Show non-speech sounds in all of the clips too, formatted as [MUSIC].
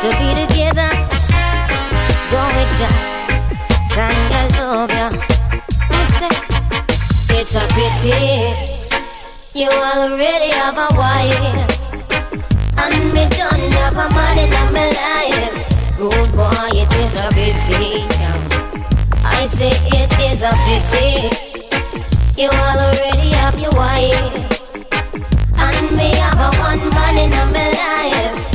to be together. Go with ya, time I love ya. Listen, it's a pity you already have a wife, and me don't have a man in my life. Good boy, it is a pity. I say it is a pity. You already have your wife, and me have a one man in my life.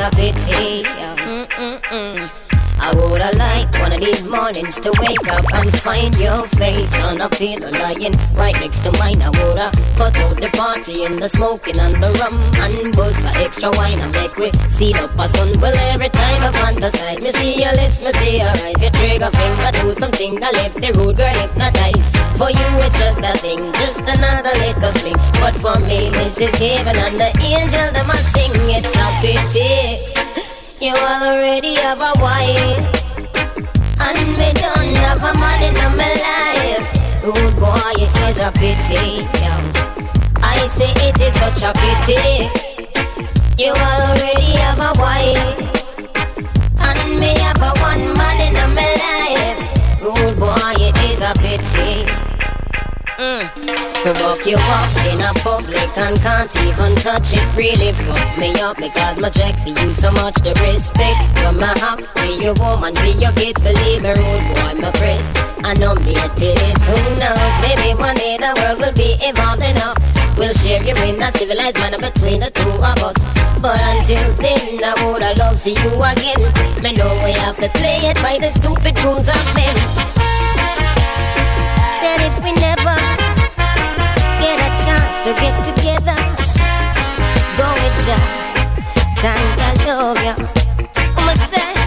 A pity. Mm-mm-mm. I woulda liked one of these mornings to wake up and find your face on a pillow lying right next to mine. I woulda cut out the party and the smoking and the rum and bust a extra wine and make we see up a sun. Well, every time I fantasize, me see your lips, me see your eyes, your trigger finger do something that left the road girl hypnotized. For you, it's just a thing, just another little fling. But for me, this is heaven and the angel that must sing. It's a pity. You already have a wife, and me don't have a man in my life. Rude boy, it is a pity. Yeah. I say it is such a pity. You already have a wife, and me have a one man in my life. Rude boy, it is a pity. Mm. To walk you up in a public and can't even touch it. Really fuck me up because my check for you so much the respect. You my have be your woman be your kids believe me rude boy my press I know me a titties who knows? Maybe one day the world will be evolved enough. We'll share you in a civilized manner between the two of us. But until then I woulda love see you again. Me know we have to play it by the stupid rules of men Said if we never get a chance to get together, go with ya. Ya. I'ma say,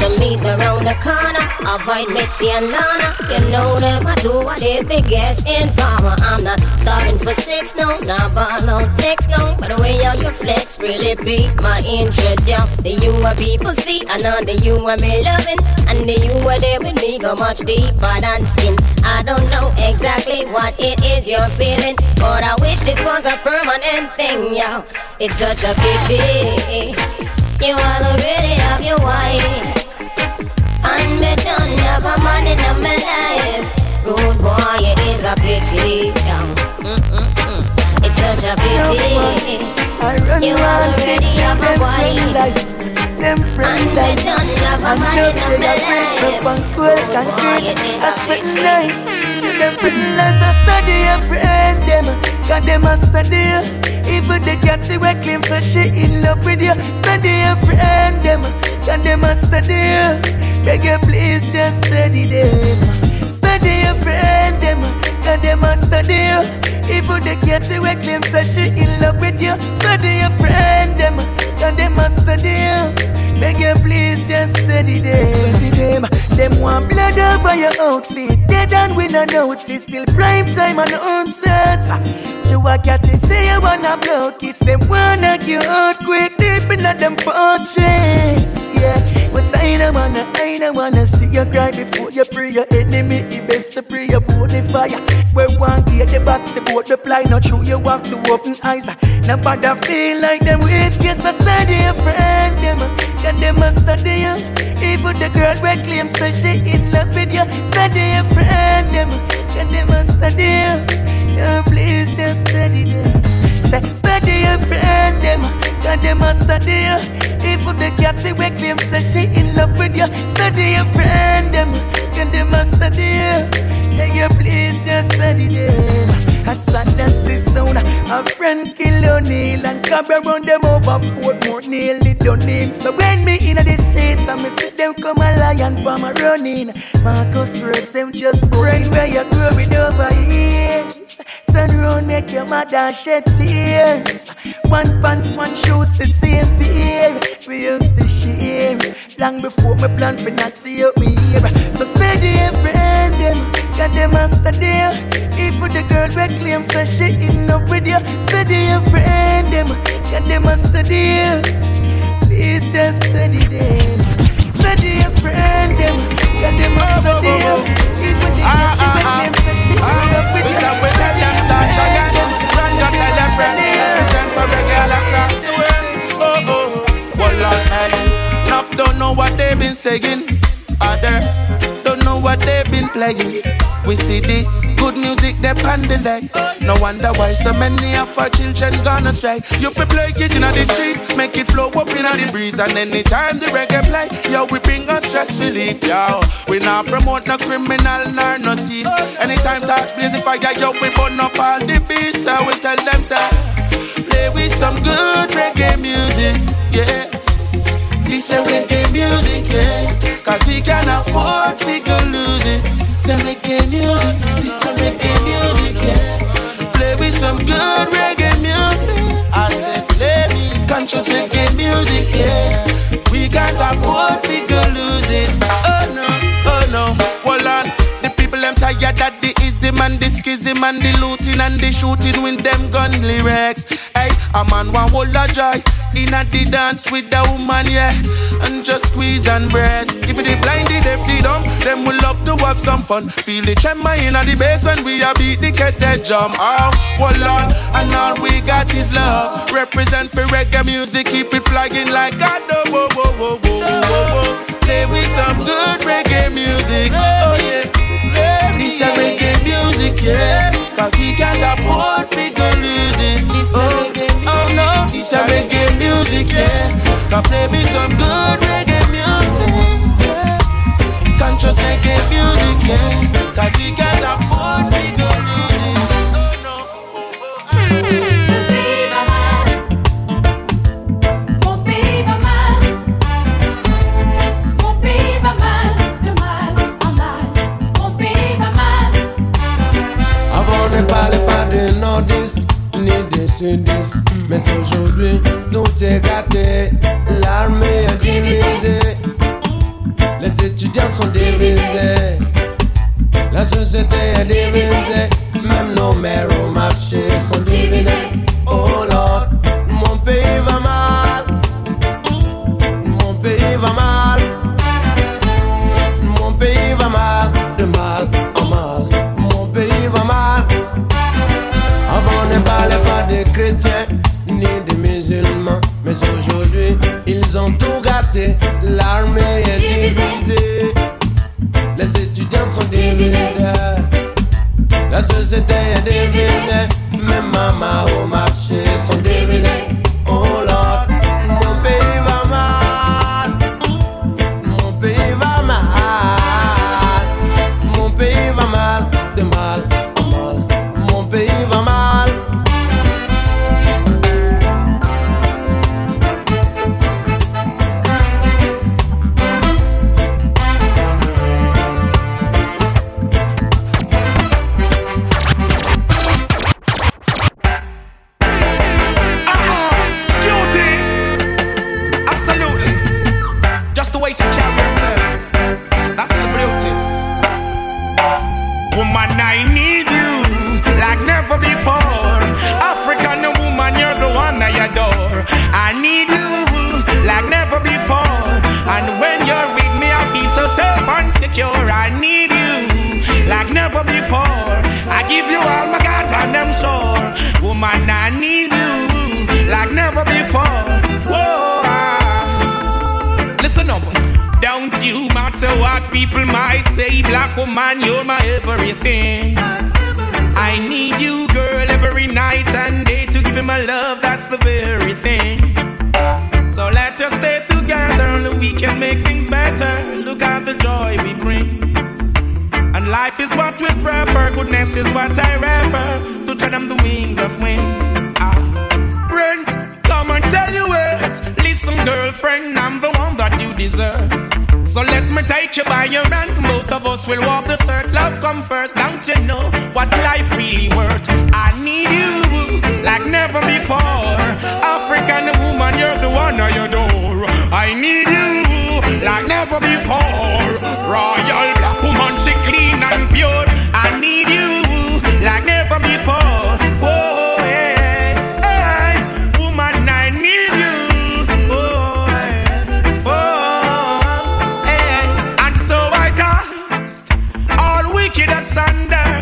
so meet me around the corner. Avoid Mitzi and Lana. You know them, I do what they biggest informer. I'm not starving for sex, no, not ball next, no. But the way how you flex really beat my interest, yeah. The you are people see, I know the you are me loving. And the you are there with me go much deeper than skin. I don't know exactly what it is you're feeling, but I wish this was a permanent thing, yeah. It's such a pity. You already have your wife. And me don't have a man in my life. Rude boy, it is a pity. Yeah. Mm-mm-mm. It's such a pity. I run You already have a wife. them friend And me life. don't have a I man in my life. up and Rude and boy, good. it is I spend nights teaching them friend life. I study and friend them, got them a study. Even the cat see we claim so she in love with you. Study and friend them, got them a study. Beg you please just study them. Study your friend them, got them a study. you. Even the see we claim so she in love with you. Study your friend them, got them a study. Beg you please just steady them. Study them. Them want blood over your outfit. They done we no notice. Still prime time and onset. So I got to say I wanna blow kiss them wanna get out quick deep in them fortunes. Yeah, but I don't wanna, I don't wanna see you cry before you pray your enemy. It best to pray about the fire. Where one gear the box, the boat, the ply, not true. You have to open eyes. Nobody feel like them with yes, I study a friend them. Can them a study you? Even the girl we claim say she in love with you. Study your friend them. Can them a study you? Yeah, please just study them. Say study a friend them. Can them a study you? Even the cat say we claim say she in love with you. Study a friend them. Can them a study? Yeah, you please just study them. I sat that's the sound. A friend kill O'Neal and come around them over Portmore nearly done him. So when me in the streets, I me see them come a lion for my running. Marcus words them just brain where you growing over years. Turn around, make your mother shed tears. One pants, one shoes, the same pair. We used to share long before me plan for not see you me here. So steady and friend them, got them a study. Even the girl we claim say she in love with you, and friend them, got them a study. Please just study them, study and friend them, We see the good music they on day. No wonder why so many of our children gonna astray. You fi play it in the streets, make it flow up in the breeze, and anytime the reggae play, yo we bring us stress relief, yo. We not promote no criminal nor no thief. Anytime touch blaze the fire, yo we burn up all the beasts. So we tell them say, play with some good reggae music, yeah. This a reggae music, yeah. Cause we can afford to go lose it. A reggae music, this a reggae music, yeah. Play with some good reggae music. I said, play me conscious reggae music, yeah. We can't afford to lose it. Oh no, oh no, hold on. The people them tired that the man, the schism and the looting and the shooting with them gun lyrics. Hey, a man want hold a joy in a the dance with the woman, yeah. And just squeeze and breast. If it blind, the deaf, the dumb, them will love to have some fun. Feel the tremor in the bass when we are beat the kettle jump. Oh, hold on, and all we got is love. Represent for reggae music, keep it flying like God. Whoa, whoa, whoa, whoa, whoa, whoa. Play with some good reggae music. Oh, yeah. This a reggae music, yeah. Cause we can't afford to go lose it. Oh, oh no, this a reggae music, yeah. Can play me some good reggae music, yeah. Conscious reggae music, yeah. Cause we can't afford to go lose it. Oh no. Sudistes, mais aujourd'hui tout est gâté. L'armée est divisée, les étudiants sont divisés, la société est divisée, même nos mères au marché sont divisés. Est divisée, même maman au marché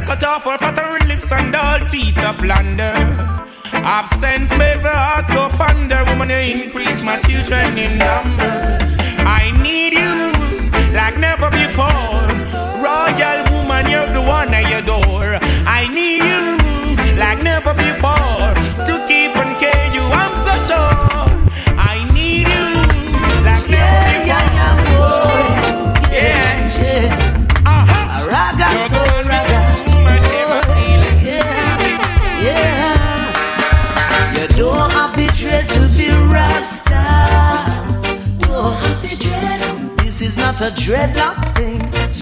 cut off all flattering lips and all teeth of plunder. Absence make the heart go fonder. Woman, you increase my children in number. I need you like never before. Royal woman, you're the one I adore. I need you like never before not a dreadlocks thing.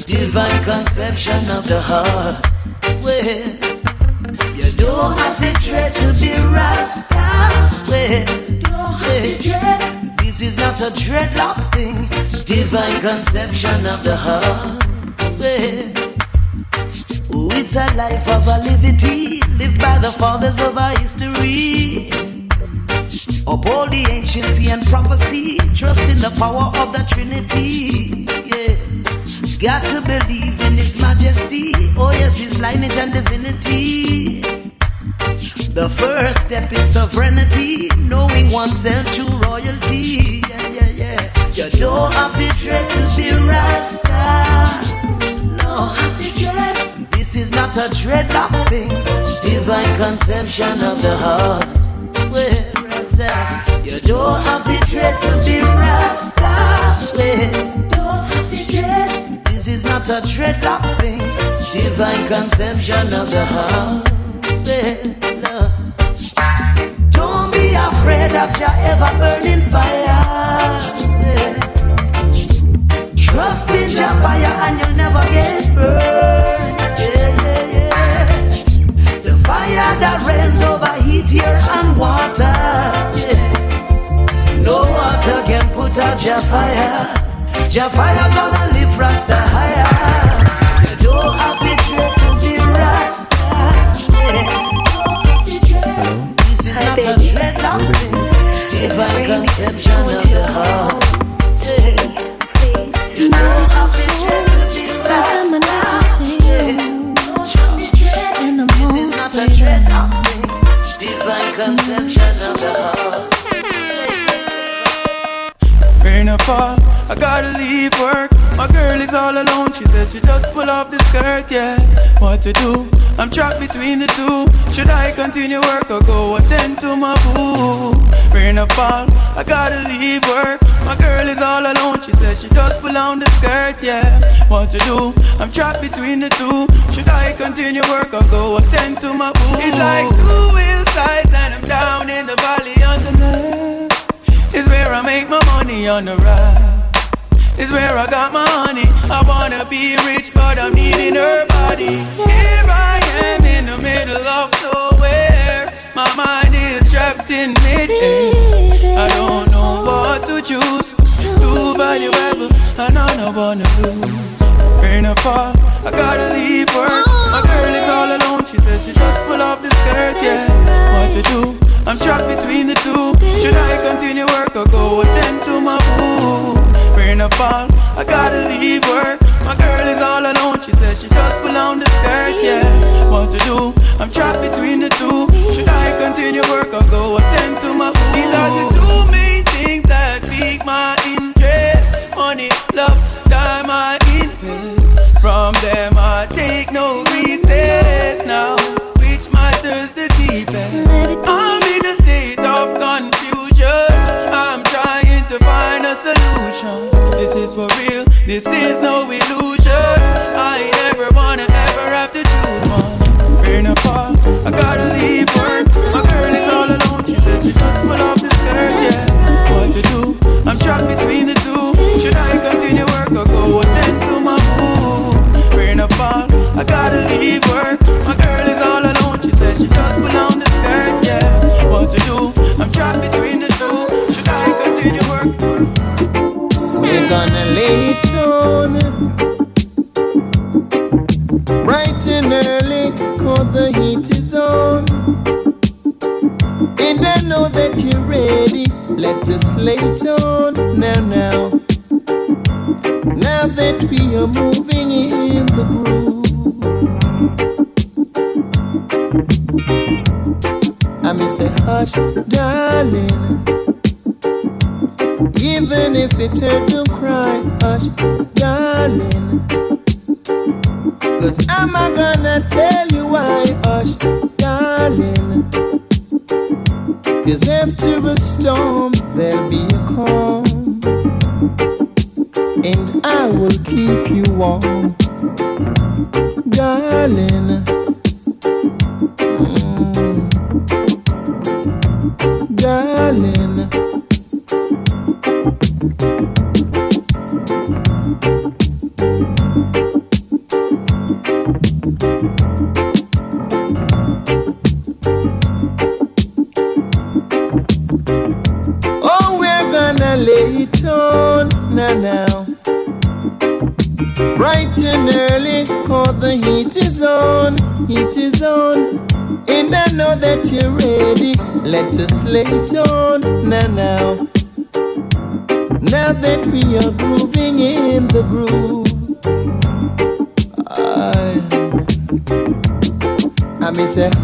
Divine conception of the heart. Well, you don't have to dread to be Rasta. Well, well, this is not a dreadlocks thing. Divine conception of the heart. Well, Oh, it's a life of a liberty, lived by the fathers of our history. Uphold the anciency and prophecy, trust in the power of the Trinity. Yeah. Got to believe in His majesty, oh yes, His lineage and divinity. The first step is sovereignty, knowing oneself true royalty. Yeah, yeah, yeah. You don't have to dread to be Rasta. No, have to dread. this is not a dreadlocks thing. Divine conception of the heart. Well, Rasta, you don't have to dread to be Rasta. Well, this is not a dreadlocks thing. Divine conception of the heart. No. Don't be afraid of your ever burning fire. Well, Trust in your fire and you'll never get burned. Fire that rains over heat, air, and water. Yeah. No water can put out your fire. Your fire gonna lift Rasta higher. You don't have to try to be Rasta. Yeah. This is not a dreadlocks thing. Divine conception of the heart. Pull off the skirt, yeah. What to do? I'm trapped between the two. Should I continue work or go attend to my boo? Rain or fall, I gotta leave work. My girl is all alone, she said she just pull on the skirt, yeah. What to do? I'm trapped between the two. Should I continue work or go attend to my boo? It's like two hillsides and I'm down in the valley underneath is where I make my money on the ride. Is where I got my honey. I wanna be rich, but I'm needing her body. Here I am in the middle of nowhere. My mind is trapped in mid-air. Eh? I don't know what to choose. Too valuable, and I don't wanna lose. Rain or fall, I gotta leave work. My girl is all alone. She said she just pull off the skirt, yeah. What to do? I'm trapped between the two. Should I continue work or go attend to my boo? Rain or fall, I gotta leave work. My girl is all alone. She says she just pull on the skirt, yeah. What to do? I'm trapped between the two. Should I continue work or go attend to my boo? These are the two main things that pique my interest. Money, love, time I this is no illusion. I never wanna ever have to choose one. Rain or fall, I gotta leave work. Cause after a storm, there'll be a calm. You warm,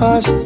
hush,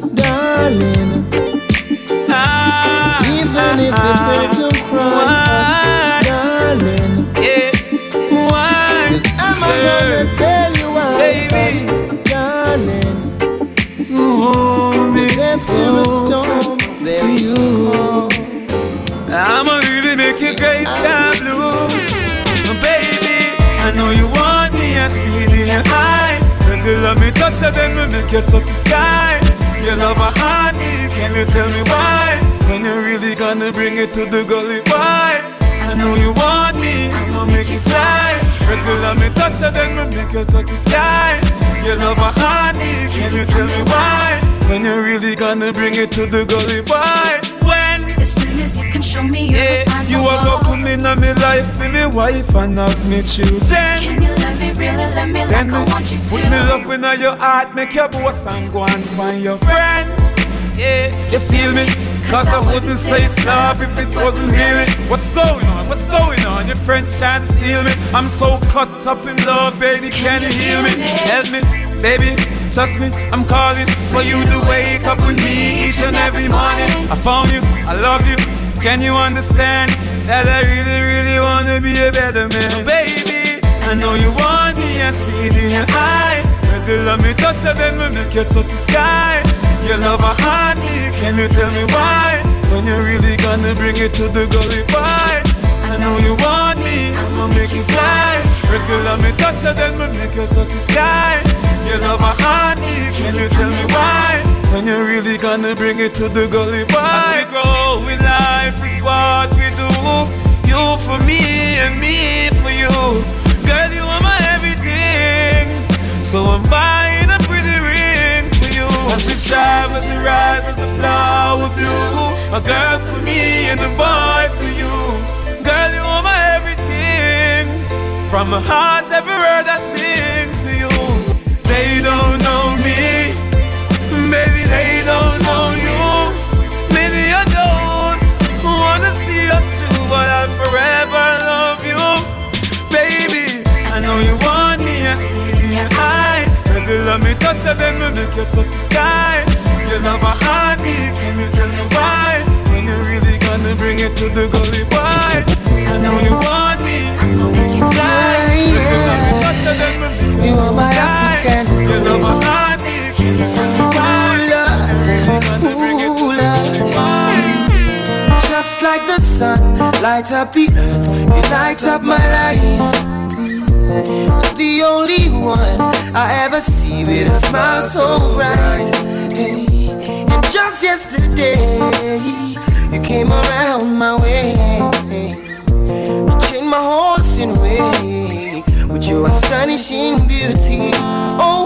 me wife and have me children. Can you let me really let me Then like I want you put me love to? in your heart, make your boss and go and find your friend. Yeah, you feel me? Cause I wouldn't say it's love if it wasn't really. What's going on? What's going on? Your friends trying to steal me. I'm so caught up in love, baby. Can you hear me? Help me, baby. Trust me, I'm calling for you to wake up with me each and every morning. I found you, I love you. Can you understand that I really, really wanna be a better man, oh, baby? I know you want me, I see it in your eye. You love me, touch her, then we make you touch the sky. You love heart, me, can you tell me why? When you really gonna bring it to the gully fight? I know you want me, I'ma make you fly. Regular me touch her, then we make you touch the sky. You love my me, can you tell me why? When you really gonna bring it to the gully why? We life, is what we do. You for me and me for you. Girl, you are my everything. So I'm buying a pretty ring for you. As we strive, as we rise, as the flower blue. A girl for me and a boy for you. Girl, you are my everything. From my heart, every word I sing forever love you, baby. I know you want me, I see it in your eye. When you love me, touch her, then we make you touch the sky. You love my heart, can you tell me why? When you really gonna bring it to the gully, why? I know you want me, I'll make you fly. When you love me, touch her, then we make you touch the sky. You love my heart, can you tell me why? Up the earth, you light up my life. The only one I ever see with a smile so bright. And just yesterday, you came around my way. You changed my horse in way with your astonishing beauty. Oh,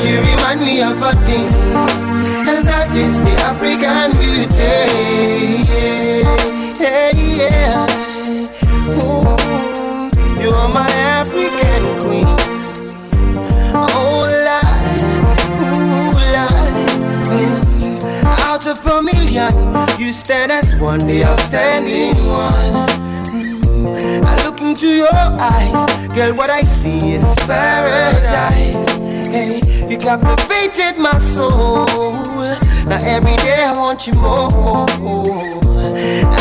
You remind me of a thing, and that is the African beauty. Yeah, yeah. Ooh, you are my African queen. Oh, Lord, ooh, Lord. Mm. Out of a million, you stand as one, the outstanding one. Mm. I look into your eyes, girl. What I see is paradise. You captivated my soul. Now every day I want you more.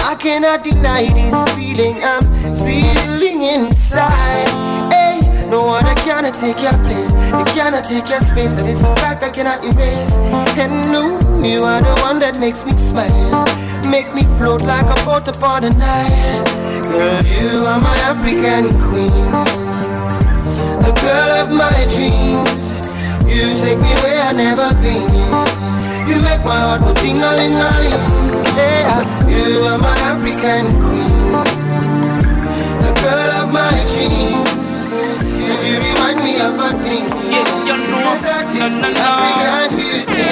I cannot deny this feeling I'm feeling inside. Hey, no one I cannot take your place. You cannot take your space. That is a fact I cannot erase. And no, you are the one that makes me smile. Make me float like a boat upon the Nile. Girl, you are my African queen. The girl of my dreams. You take me where I've never been. You make my heart go ding a ling a ling. Yeah, you are my African queen. The girl of my dreams. You remind me of a thing. Yeah, you know. That is no. African beauty.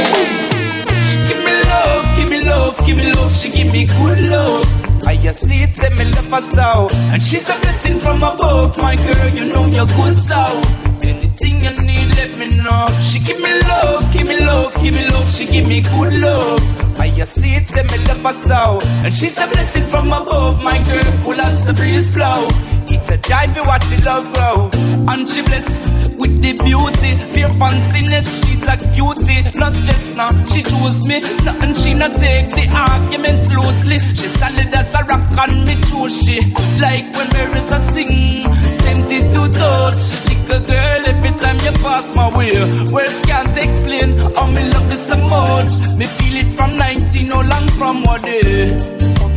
She give me love, give me love, give me love. She give me good love. I just see it, say me love her so. And she's a blessing from above. My girl, you know you're good so. Anything you need, let me know. She give me love, give me love, give me love. She give me good love. I just see it, say me love her so. And she's a blessing from above. My girl, full as the breeze flow. It's a joy to watch the love grow. And she bless with the beauty. Pure fanciness, she's a cutie. Not just now, she choose me. Nothing she not take the argument closely. She solid as a rock and me choose she. Like when is a sing, tempted to touch. Little girl, every time you pass my way. Words can't explain how me love you so much. Me feel it from 19, no long from one day.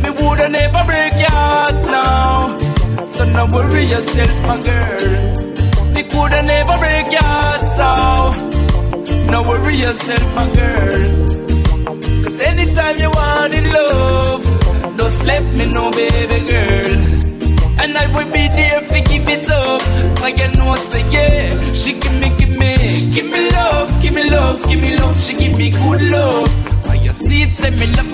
Me woulda never break your heart now. So no worry yourself, my girl. Me coulda never break your heart, so no worry yourself, my girl. Cause anytime you want in love, just let me know, baby girl. And I will be there to give it up. Like you know, say yeah.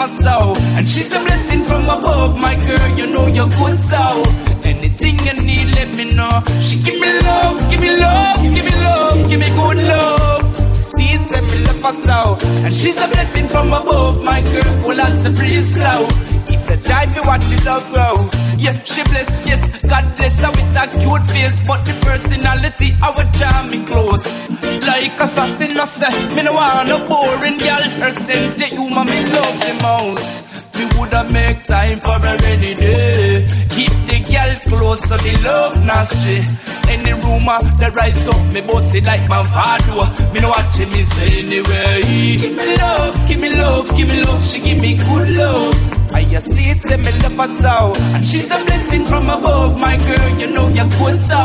And she's a blessing from above, my girl. You know you're good so. Anything you need, let me know. She give me love, give me love, give me love, give me good love. See it, me love her so. And she's a blessing from above, my girl. Full as the breeze flow. It's a joy to watch it love grow. Yeah, she bless, yes, God bless her with a cute face, but the personality I would jam me close. Like assassin, no say, me no want no boring girl. Her sense, yeah, you me love the most. Me woulda make time for her any day. Keep the girl close so the love not stray. Any rumor that rise up, me boss it like my father. Me no watch me say anyway. Give me love, give me love, give me love. She give me good love. I just see it, say me love her so And she's a blessing from above My girl, you know you're good so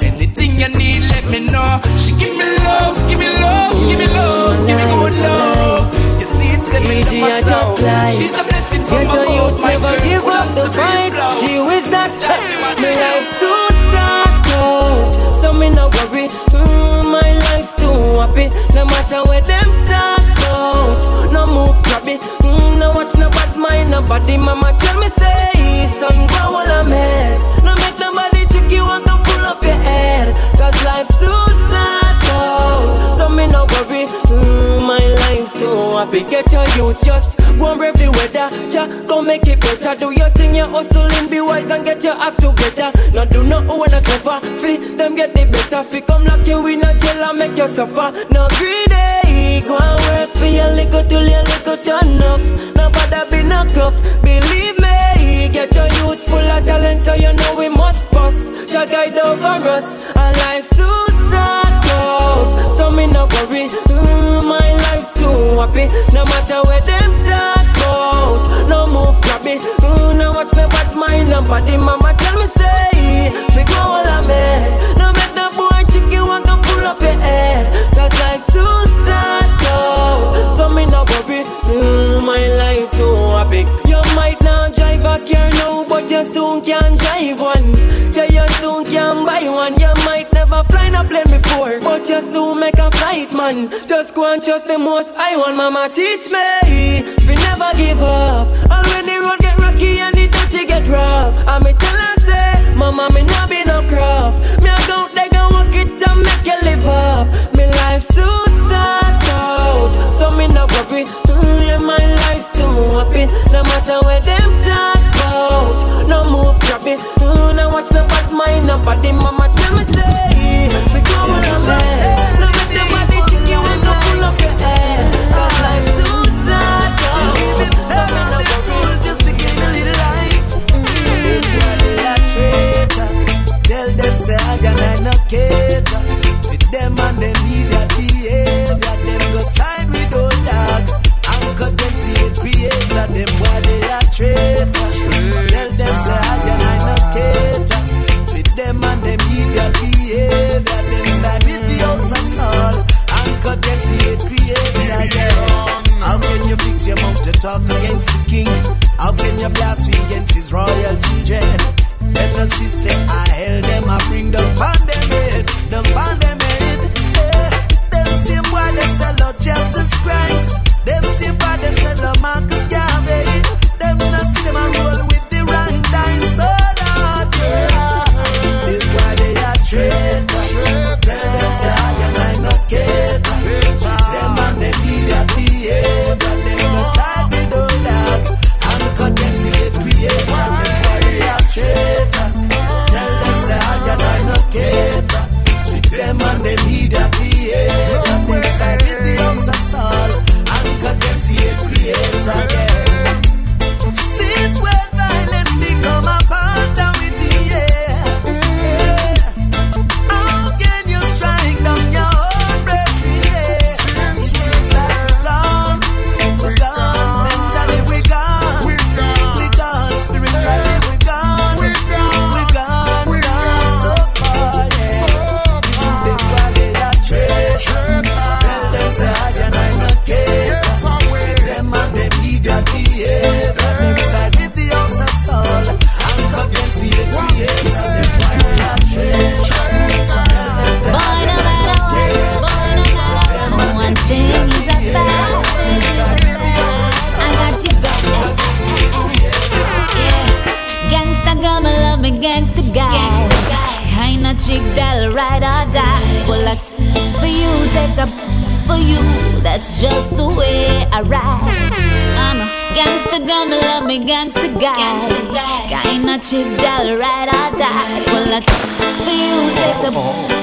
Anything you need, let me know She give me love, give me love, give me love Give me good love It, say me love I just like She's a blessing from above on youth, My never girl, give up the fight. She is that Tell me what My you life so sad out So me no worry. Mm, My life so happy. No matter where them talk about. No move grabby mm, No watch no bad mind Nobody. Mama tell me say Son go all a mess. No make nobody you and come full up your head. Cause life's too sad out So me no worry mm, My life so happy. Get your youth just and brave the weather. Cha, go make it better. Do your thing, you hustling Be wise and get your act together. No do not when a clever Fi, them get the better. Fi come lock you in a jail and make you suffer. No greedy Go and work for your little till your little turn off. No bother be no gruff. Believe me Get your youth full of talent So you know we Shall guide over us. Our life's too sad out So me no worry. Mm, My life's too happy. No matter where them talk about. No move grabby. Mm, No watch no bad mind Nobody mama tell me say We go all a mess. No make the boy chick you want to pull up your head. Cause life's too sad out So me no worry. Mm, My life's so happy. You might not drive a car now But you soon can Just go and trust the most. I want mama teach me. We never give up. And when the road get rocky and the dirty get rough, I me tell her say, mama me not be no craft. Me I go they go walk it and make you live up. Me life's too sad out, so me not worry. Mm, yeah, my life's too happy. No matter where them talk about, no move dropping. Mm, now watch the bad mind, nobody mama tell me say, we go on a traitor. Tell them say I'm I no cater. With them and them media behavior, them side with the house of Saul. Anchored against the creator. Yeah. How can you fix your mouth to talk against the king? How can you blaspheme against his royal children? Them the see say I held them, I bring the pandemic, the pandemic. Them see why they sell out Jesus Christ. Them see why they sell out Marcus. Creator. Take a for you. That's just the way I ride. I'm a gangster, me love me gangsta guy. Kinda chick that'll ride or die. Well, that's for you, take a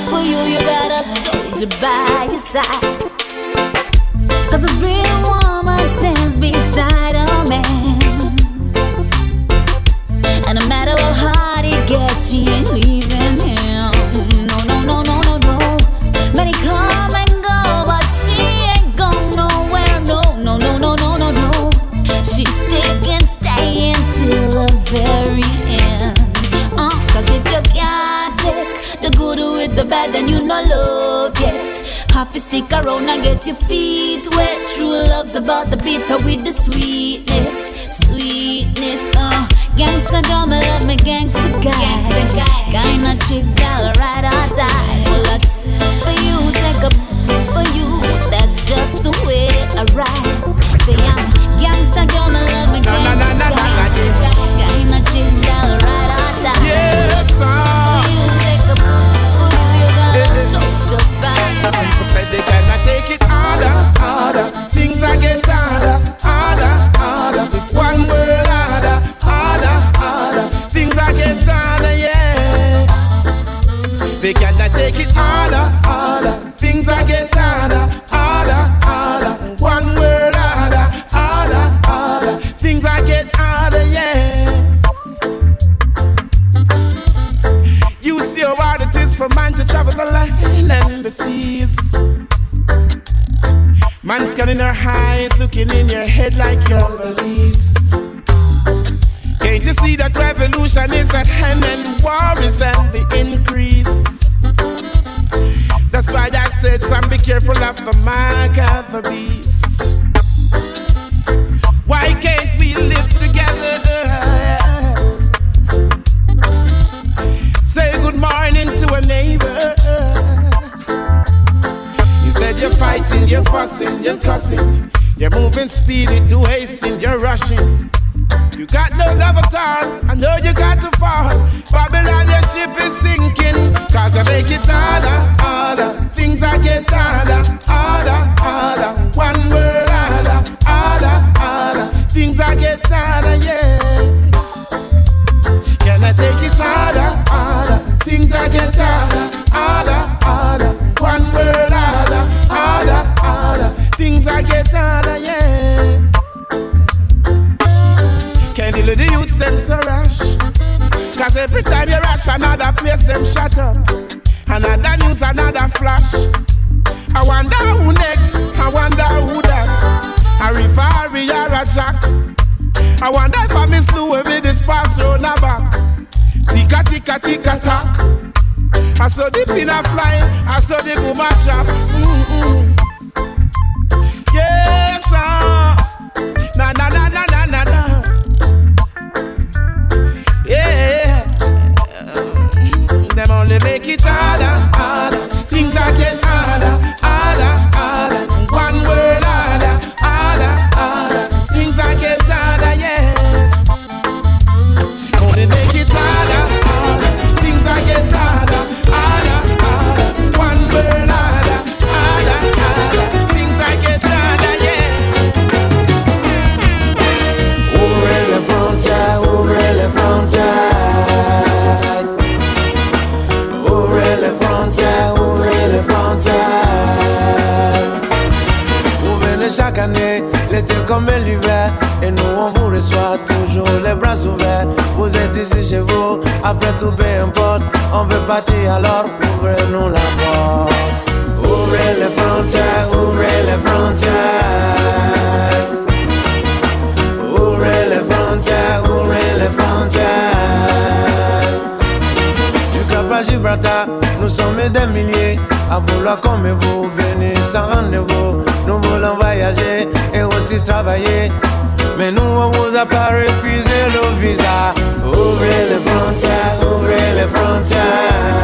for you. You got a soldier by your side. Cause a real woman stands beside a man. And no matter how hard it gets, she ain't leaving no love yet. To stick around and get your feet wet. True love's about the bitter with the sweetness, sweetness. Uh, gangsta me love me gangsta guy. Kinda chick that'll ride or die. Well, that's for you, take a for you. That's just the way I ride. Say I'm eyes, looking in your head like you're Elise. Can't you see that revolution is at hand and war is on the increase? That's why I said, son, be careful of the mark of the beast. You're fighting, you're fussing, you're cussing. You're moving speedy, too hasty, you're rushing. You got no love at all. I know you got to fall. Babylon, your ship is sinking. Cause you make it harder, harder. Things are get harder, harder, harder. Cause every time you rush, another place, them shut up. Another news, another flash. I wonder who next, I wonder who that. A referee or a jack. I wonder if I miss Lou with this pass the back. Ticka, ticka, ticka, tack. I saw the pinna fly, I saw the boomer chop. Mm-mm. Yes, sir. Na na na chaque only make it harder, harder. Comme l'hiver. Et nous on vous reçoit toujours les bras ouverts. Vous êtes ici chez vous, après tout peu importe. On veut partir alors ouvrez-nous la porte. Ouvrez les frontières, ouvrez les frontières. Ouvrez les frontières, ouvrez les frontières. Du Cap à Gibraltar, nous sommes des milliers à vouloir comme vous venir sans rendez-vous. Voyager et aussi travailler. Mais nous, on vous a pas refusé le visa. Ouvrez les frontières, ouvrez les frontières.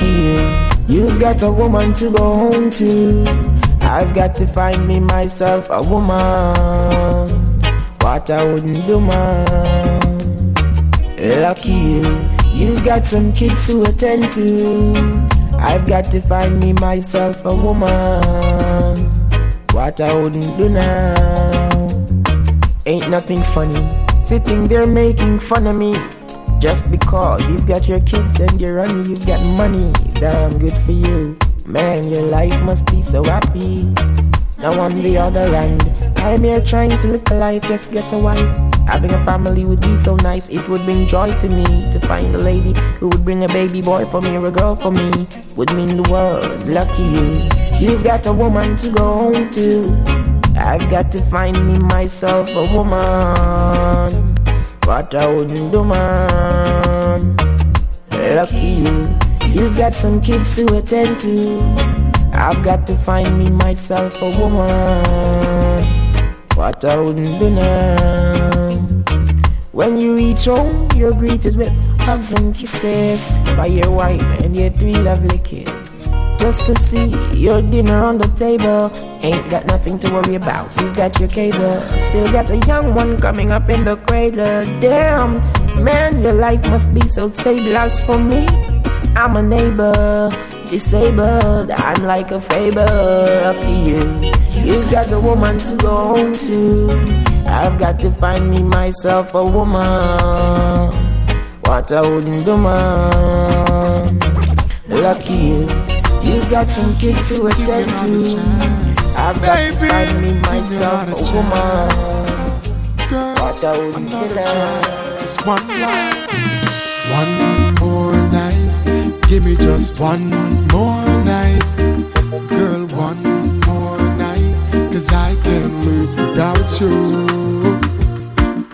You, you've got a woman to go home to. I've got to find me myself a woman. What I wouldn't do, man. Lucky you, you've got some kids to attend to. I've got to find me myself a woman. What I wouldn't do now. Ain't nothing funny. Sitting there making fun of me. Just because you've got your kids and you're on you've got money. Damn good for you. Man, your life must be so happy. Now on the other hand, I'm here trying to live a life, just get a wife. Having a family would be so nice, it would bring joy to me to find a lady who would bring a baby boy for me or a girl for me. Would mean the world, lucky you. You've got a woman to go home to. I've got to find me myself a woman. What I wouldn't do, man. Lucky you. You've got some kids to attend to. I've got to find me myself a woman. What I wouldn't do now. When you reach home, you're greeted with hugs and kisses by your wife and your three lovely kids. Just to see your dinner on the table. Ain't got nothing to worry about. You got your cable. Still got a young one coming up in the cradle. Damn, man, your life must be so stable. As for me, I'm a neighbor, disabled. I'm like a fable of you. You've got a woman to go home to. I've got to find me myself a woman. What I wouldn't do, man. Lucky you. You've got some kids to attend to. I've got to find me myself a woman. What I wouldn't do, man. Just one life, one more night. Give me just one more night, girl. One more night, cause I can't live without you.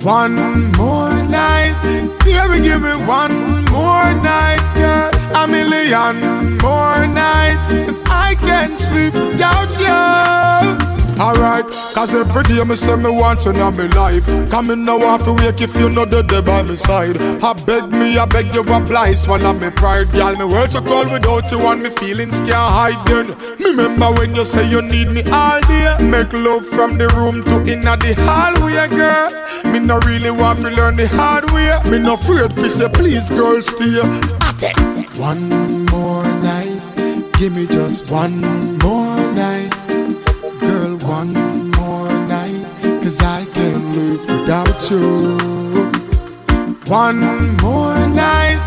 One more night, baby, give me one more night, girl. A million more nights, cause I can't sleep without you. Alright, cause every day me say me want you in my life. Come in now off to wake if you know the day by my side. I beg me, I beg you apply, swallow me pride, girl. Me world so cold without you and me feelings can't hide. Then me remember when you say you need me all day. Make love from the room to inna the hallway, girl. Me no really want to learn the hard way. Me no afraid fi say please, girl, stay. One more night, give me just. One without. One more night,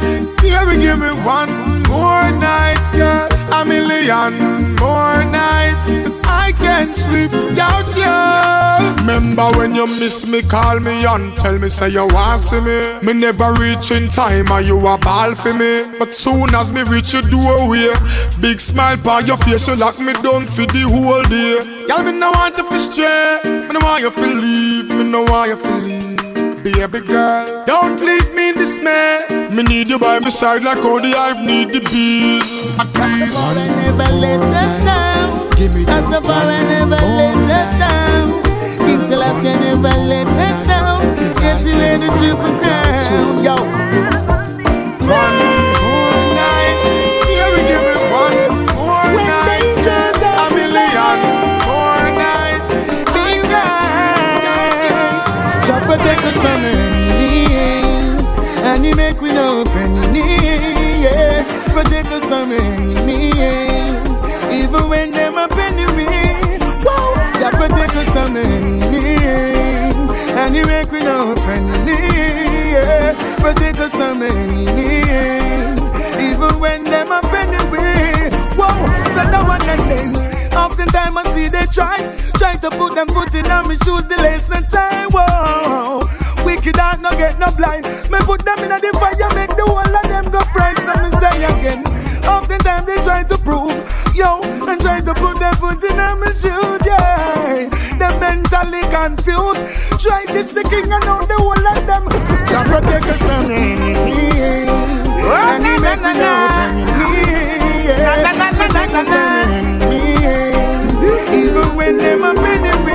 yeah, we give me one more night, girl. A million more nights, cause I can't sleep without you. Remember when you miss me, call me and tell me, say you want see me. Me never reach in time, and you a ball for me. But soon as me reach your doorway, big smile on your face, you lock me down for the whole day. Girl, me no want you to stray, me no want you to leave, me no want you to leave baby girl. Don't leave me in dismay. Me need you by my side like all the hive need the bees. Please. I never let us down. Give me As the bar, I never let us down. King Selassie never let us down. Yes, he wear the triple crown. Yo. One. Oftentimes I see they try, try to put them foot in on me shoes, the lace and tie. Whoa, wicked heart no get no blind. Me put them in the fire, make the whole of them go fry. So me say again. Oftentimes they try to prove, yo, and try to put their foot in on me shoes, yeah. Them mentally confused. Try this the king and now the whole of them. Jah protect us from enemy, and he make me know Even when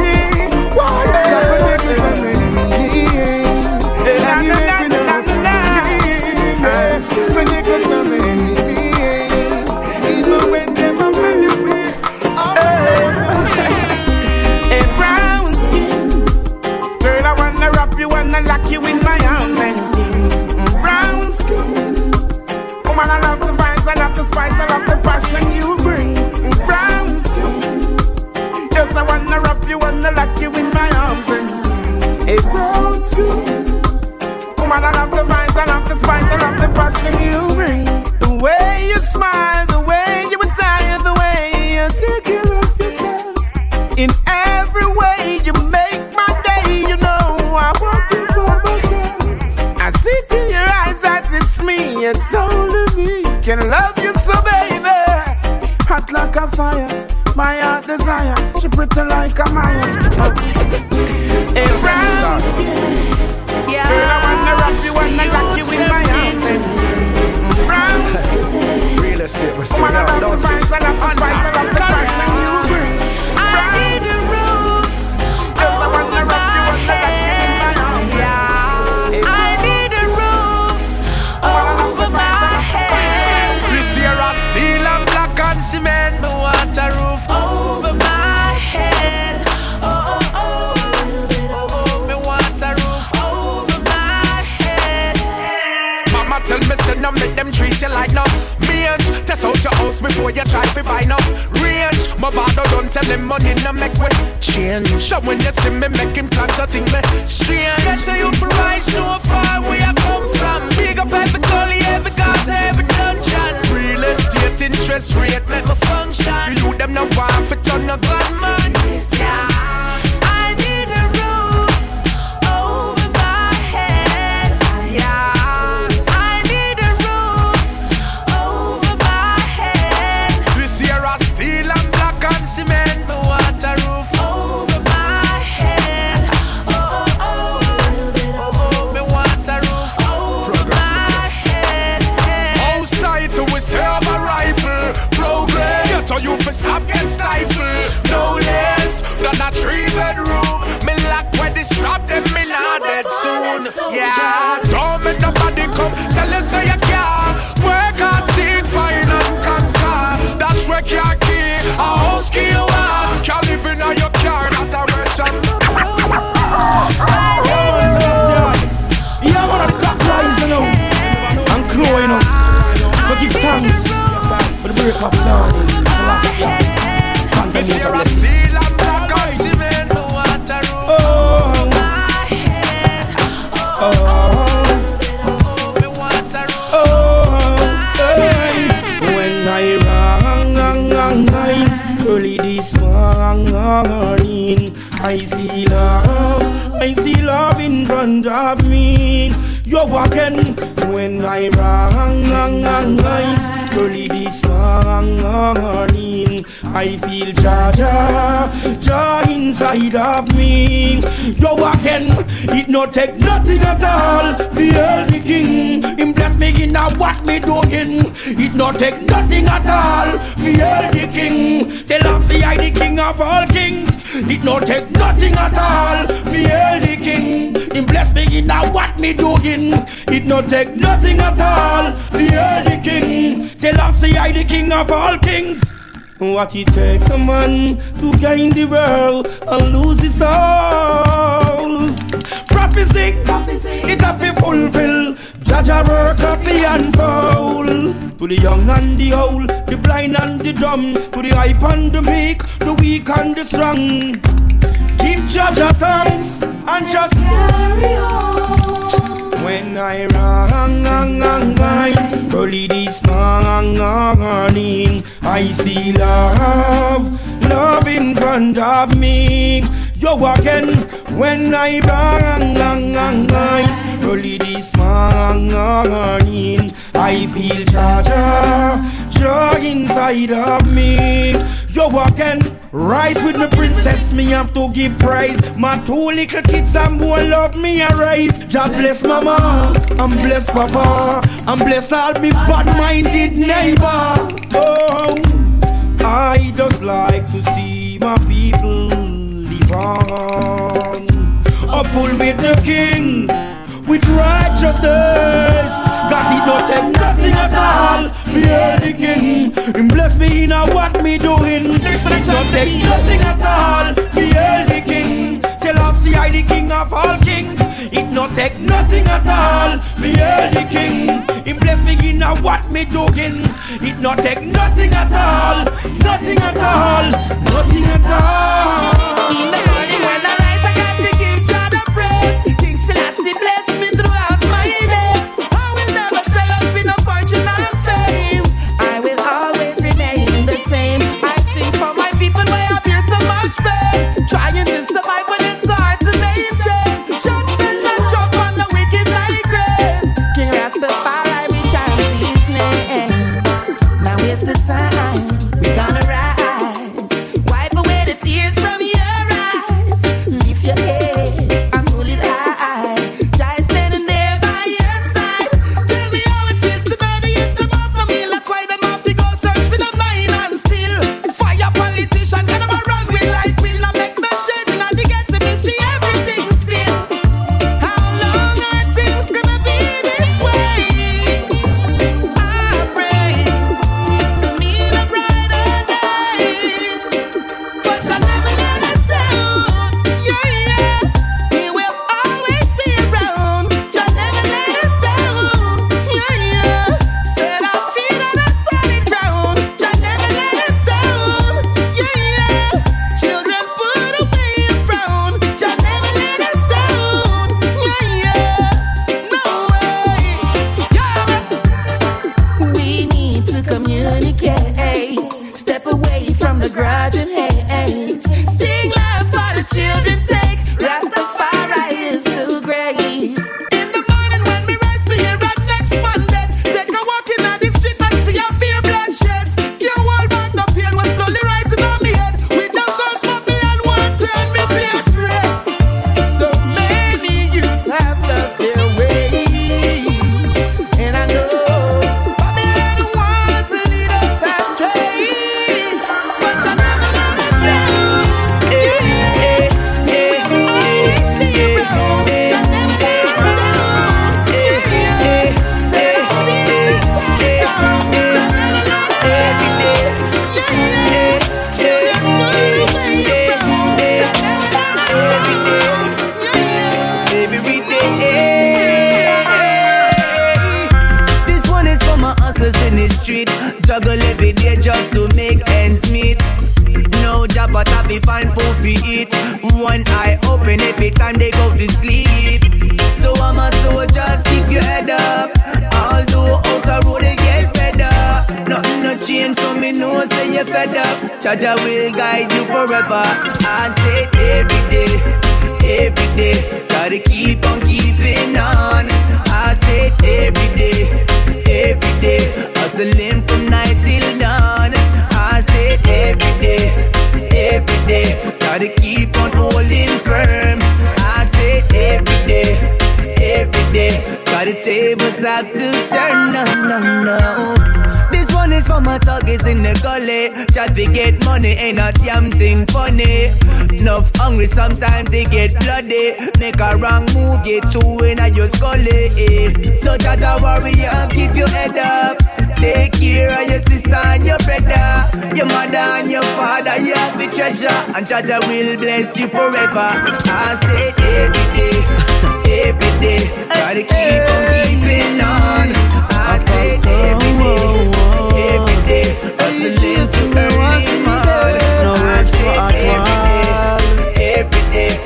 Like a round yeah. Girl, I wanna wrap you, wanna lock you in my. Brown [LAUGHS] Real estate, we say Woman, I that, love don't the vibes, I it? No, make them treat you like no bitch. Test out your house before you try to buy no range. My father don't tell him money no make way change. So when you see me making plans, I think me strange. Get to you for rise, no far where I come from. Big up every gully, every Gaza, every dungeon. Real estate interest rate make me function. You them no want for turn a gunman. I a three bedroom. Me lock where this trap them me not dead soon. Yeah. Don't make nobody come tell you say you can't. Work hard, seek, find and conquer. That's where your key. A house key you are. Can't live in a your car. That's a version. Yeah, one of the top lines, you know. And Chloe, you know. So give thanks for the break of dawn. Walking when I rang, eyes. Early this morning, I feel joy, joy inside of me. You're walking, it not take nothing at all. The king, him bless me in a what me doing. It not take nothing at all. The king, Selassie I the king of all kings. It not take nothing at all. The king, him bless me in a what me doing. It no take nothing at all. The king, Selassie I the king of all kings. What it takes a man to gain the world and lose his soul. Prophecy, Prophecy. it have to fulfill. Jah Jah work have to unfold. To the young and the old, the blind and the dumb, to the hype and the meek, the weak and the strong. Jah Jah thanks and just carry on. When I rang, eyes early this morning, I see love, love in front of me. You're walking when I rang, eyes early this morning, I feel joy, joy inside of me. You're walking Rise with the princess, me have to give praise. My two little kids and more love me a rise. God bless mama, and bless papa, and bless all me bad-minded neighbor. Oh, I just like to see my people live on. Full with the king, with righteousness. Cause he don't take nothing at all. Fear the king. Him bless me in a what me doing. He don't take nothing at all. Fear the king. Say Selassie I the king of all kings. It not take nothing at all. Fear the king. Him bless me in a what me doing. It not take nothing at all. Nothing at all. Nothing at all. In the morning when I gully. Just to get money ain't a damn thing funny. Enough hungry sometimes they get bloody. Make a wrong move, get two in a your scully. Eh. So Jah Jah warrior, keep your head up. Take care of your sister and your brother, your mother and your father. You have the treasure, and Jah Jah will bless you forever. I say every day, every day, gotta keep on keeping on. I say every day, hustling to earn the money. I say every day, every day,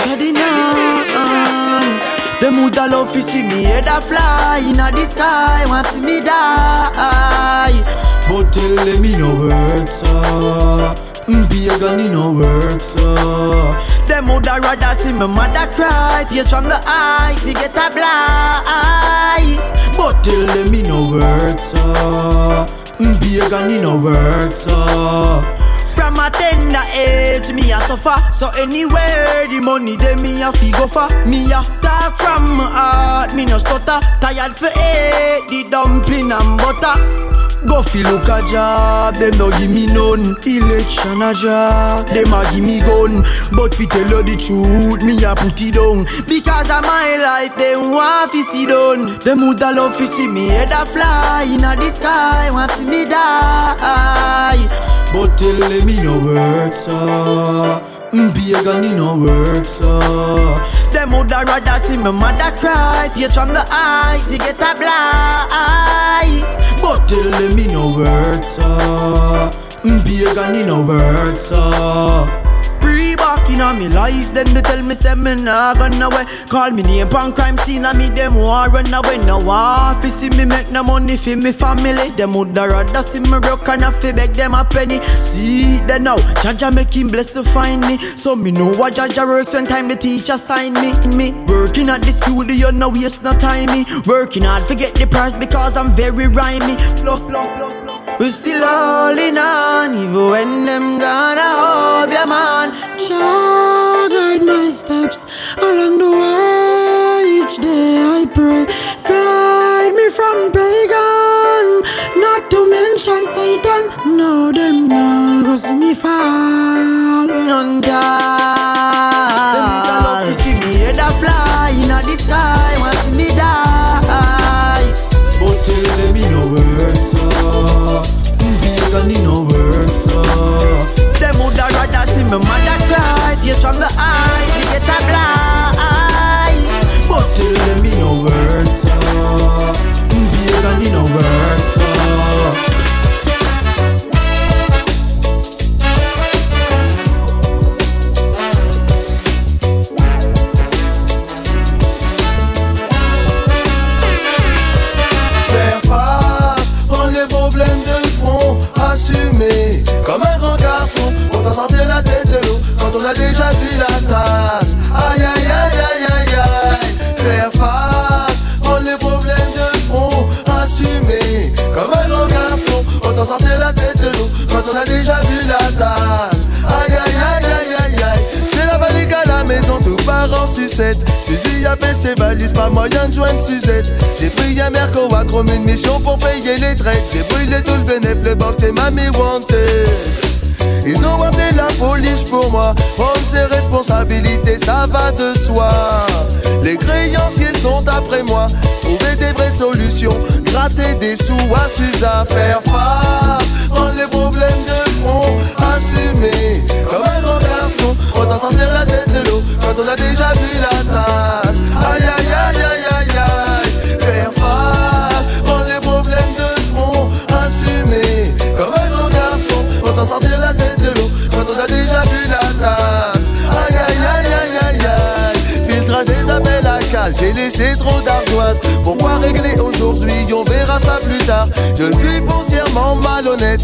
every day, see me head a fly inna the sky, want see me die. But tell me no work so, big and me no work so. Them woulda rather see me mother cry, tears from the eye, to get a blind. But tell them me no work so, mm, big and me no work so. From a tender age, me a suffer. So anywhere the money they me a fi go for. Me a talk from my heart, me no stutter. Tired for it, the dumpling and butter. Go fi look a job, them no give me none. Election a job, them a give me gun. But fi tell you the truth, me a put it down. Because of my life, them want fi see done. Them woulda love fi see me head a fly inna the sky, want see me die. But tell them me no work so Big and me no work so. Them woulda rather see me mother cry. Tears from the eye, to get a blind But tell them me no work so. And me no work so Free back in me life, then they tell me say me nah gone away. Call me name on crime scene and me them want run away. No fi see me make no money fi me family. Them woulda rather see me broke and I fi beg them a penny. See it then now, Jah Jah make him bless to find me. So me know what Jah Jah works when time the teacher sign me. Me working at the studio, no waste no time me. Working hard, forget the price because I'm very rhymey. Plus, plus, plus. We still holding on, even when them gonna hope ya man. Jah guide my steps along the way. Each day I pray, guide me from pagan, not to mention Satan. No, them now see me fall on down. Them see me head a fly inna the sky, want me die. And me no work so Them woulda rather see me mother cry. Tears from the eye, to get a blind quand on a déjà vu la tasse. Aïe aïe aïe aïe aïe aïe. Faire face, prendre les problèmes de front, assumer comme un grand garçon. On doit sortir la tête de l'eau quand on a déjà vu la tasse. Aïe aïe aïe aïe aïe aïe. C'est la panique à la maison, tout part en sucette. Suzy a fait ses valises, pas moyen de joindre Suzette. J'ai pris un merco à Chrome, une mission pour payer les traites. J'ai brûlé tout le bénéfice, le mamie wanted. Ils ont appelé la police pour moi. Prendre ses responsabilités, ça va de soi. Les créanciers sont après moi. Trouver des vraies solutions, gratter des sous à face. Prendre les problèmes de front, assumer. Comme un grand garçon, autant sortir la tête de l'eau quand on a déjà vu la tasse. Aïe aïe aïe aïe aïe. Faire face, prendre les problèmes de front, assumer. Comme un grand garçon, sortir la j'ai laissé trop d'ardoises. Pourquoi régler aujourd'hui, on verra ça plus tard. Je suis foncièrement malhonnête.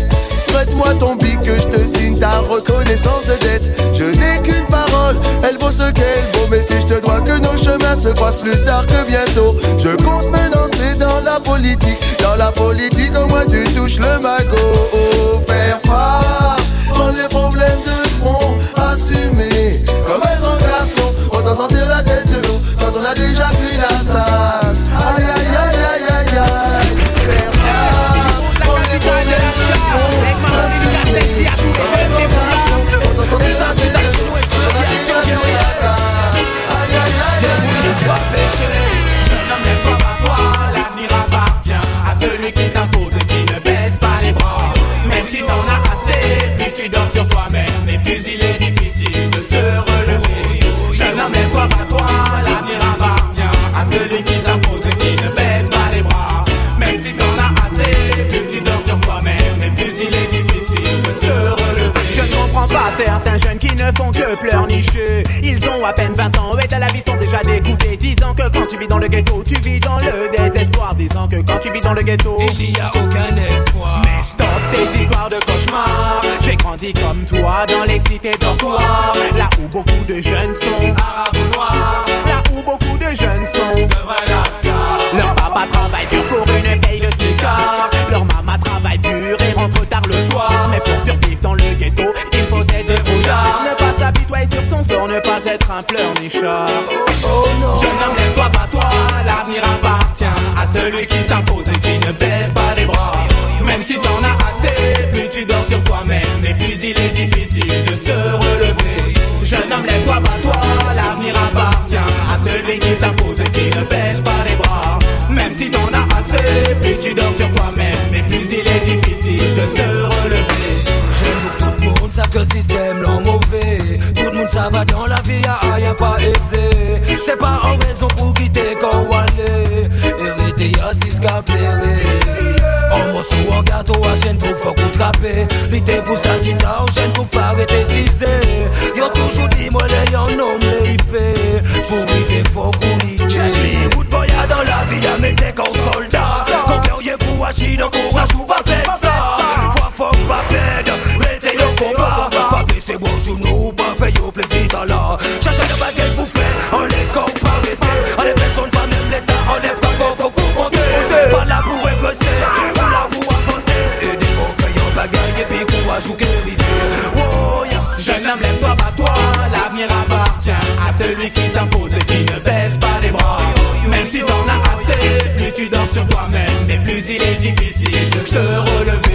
Prête-moi ton pic que je te signe ta reconnaissance de dette. Je n'ai qu'une parole, elle vaut ce qu'elle vaut. Mais si je te dois que nos chemins se croisent plus tard que bientôt, je compte me lancer dans la politique. Dans la politique, au moins tu touches le magot. Oh, faire face dans les problèmes de front, assumer comme un grand garçon on a déjà vu la table. le ghetto. Il n'y a aucun espoir. Mais stop tes histoires de cauchemars. J'ai grandi comme toi dans les cités dortoirs. Là où beaucoup de jeunes sont arabes ou noirs. Là où beaucoup de jeunes sont de vrais Leur papa travaille dur pour une paye de smicard. Leur maman travaille dur et rentre tard le soir. Mais pour survivre dans le ghetto, il faut être débrouillard. Ne pas s'habituer sur son sort, ne pas être un pleurnichard. ça va dans la vie, ah, ah, y'a rien pas aisé. C'est pas en raison pour quitter qu'on aller. Hérité, y'a six En morceau, en gâteau, à chaîne pour faut qu'on trapper. L'idée pour sa guitare, en chaîne pour pas arrêter cisé. Y'a toujours dit, moi, les y'en sur toi-même, mais plus il est difficile de se relever.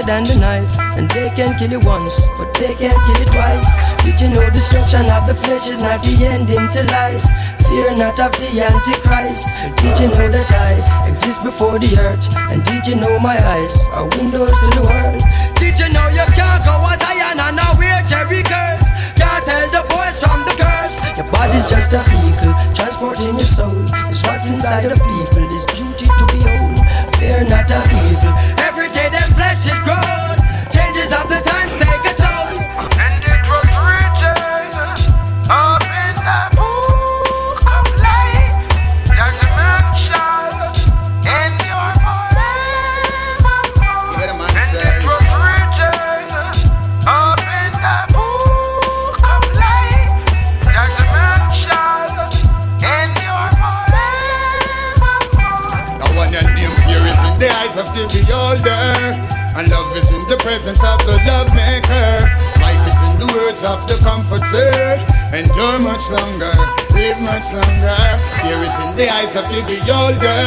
Stronger than the knife? And they can kill you once, but they can't kill you twice. Did you know destruction of the flesh is not the ending to life? Fear not of the Antichrist. Did you know that I exist before the earth? And did you know my eyes are windows to the world? Did you know you can't go as iron and now wear Jerry curse? Can't tell the boys from the girls. Your body's just a vehicle, transporting your soul. It's what's inside of people, is beauty to behold. Fear not of evil. Every day them flesh is grown. Beholder And love is in the presence of the love maker Life is in the words of the comforter. Endure much longer, live much longer. Fear is in the eyes of the beholder.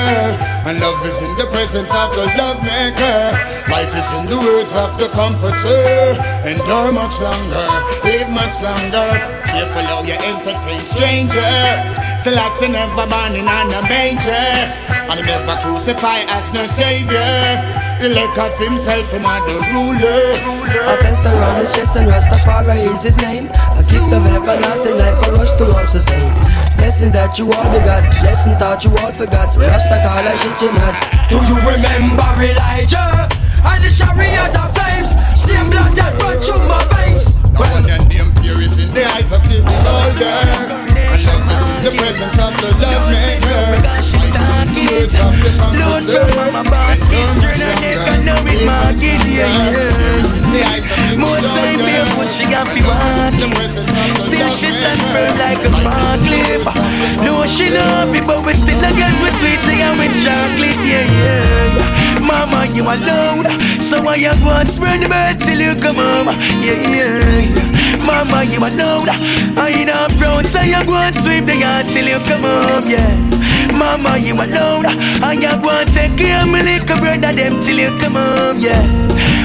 And love is in the presence of the love maker Life is in the words of the comforter. Endure much longer, live much longer. Careful how you entertain stranger. Still I see never born in a manger. And never crucified as no savior He let God for himself him and the ruler A fence around his chest and Rastafari is his name. A gift of everlasting life for us to all sustain. Blessing that you all begot, blessing thought you all forgot. Rasta call a shit you not. Do you remember Elijah and the chariot of flames? Same blood that run through my veins. Now one your name fear is in the eyes of the beholder And love is in the presence of the love maker Of the comforter my her neck and it market, yeah, yeah. More time barefoot, she got fi walking. Still she stand firm like a forklift. No, she love me, but we still a girl with sweet and with chocolate, yeah, yeah. Mama, you alone, so I am going to spread the bird till you come home, yeah, yeah. Mama, you alone, I not proud, so I am going to sweep the yard till you come home, yeah. Mama, you alone, I am going to take care of my little brother them till you come home, yeah.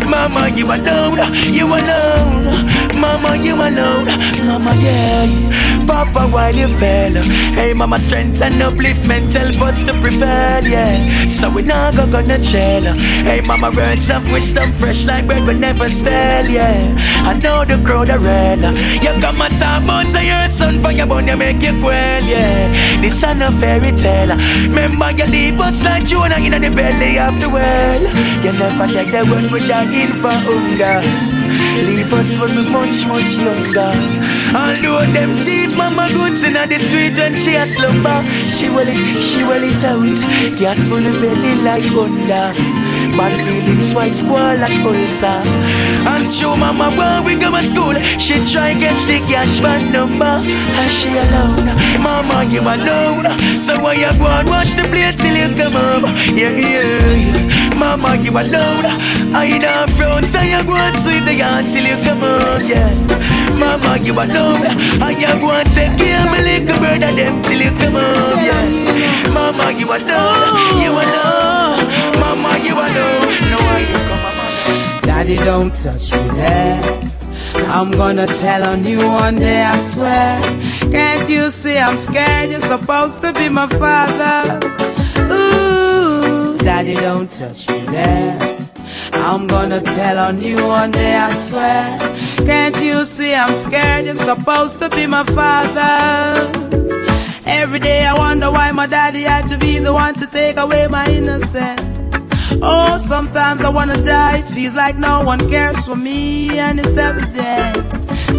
Mama, you alone, you alone. Mama, you alone. Mama, yeah. Papa, while you fell. Hey, mama, strength and upliftment help us to prevail, yeah. So we not go gonna jail. Hey, mama, words of wisdom fresh like bread will never stale, yeah. I know the crowd are red. You come and talk about to your son for your bone, you make you well, yeah. This is a fairy tale. Remember, you leave us like Jonah in the belly of the well. You never take the one with that in for hunger. Leave us when we much, much younger. Although them teeth mama goods in the street when she a slumber, she will it, she will it out. Gas full of belly like Honda. Bad feelings, white squall like ulcer. And show mama when we go to school, she try catch the cash van number. And she alone, mama you alone. So why you go and wash the plate till you come home? Yeah, yeah, yeah. Mama you alone. I not frown, so you go and sweep the yard till you come home. Yeah, mama you alone. I you go and take care of my little brother them till you come home. Yeah, mama you alone, you alone. You alone. Daddy, don't touch me there. I'm gonna tell on you one day, I swear. Can't you see I'm scared? You're supposed to be my father. Ooh, Daddy, don't touch me there. I'm gonna tell on you one day, I swear. Can't you see I'm scared? You're supposed to be my father. Every day I wonder why my daddy had to be the one to take away my innocence. Oh, sometimes I wanna die. It feels like no one cares for me, and it's evident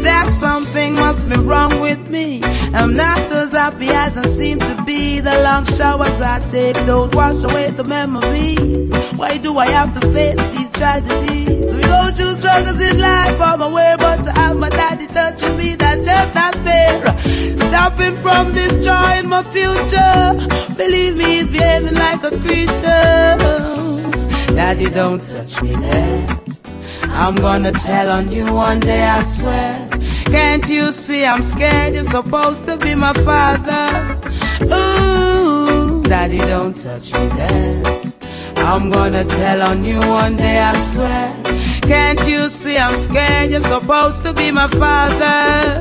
that something must be wrong with me. I'm not as happy as I seem to be. The long showers I take don't wash away the memories. Why do I have to face these tragedies? We go through struggles in life, I'm aware, but to have my daddy touching me, that's just not fair. Stopping from in my future. Believe me, he's behaving like a creature. Daddy, don't touch me there. I'm gonna tell on you one day, I swear. Can't you see I'm scared? You're supposed to be my father. Ooh, Daddy, don't touch me there. I'm gonna tell on you one day, I swear. Can't you see I'm scared? You're supposed to be my father.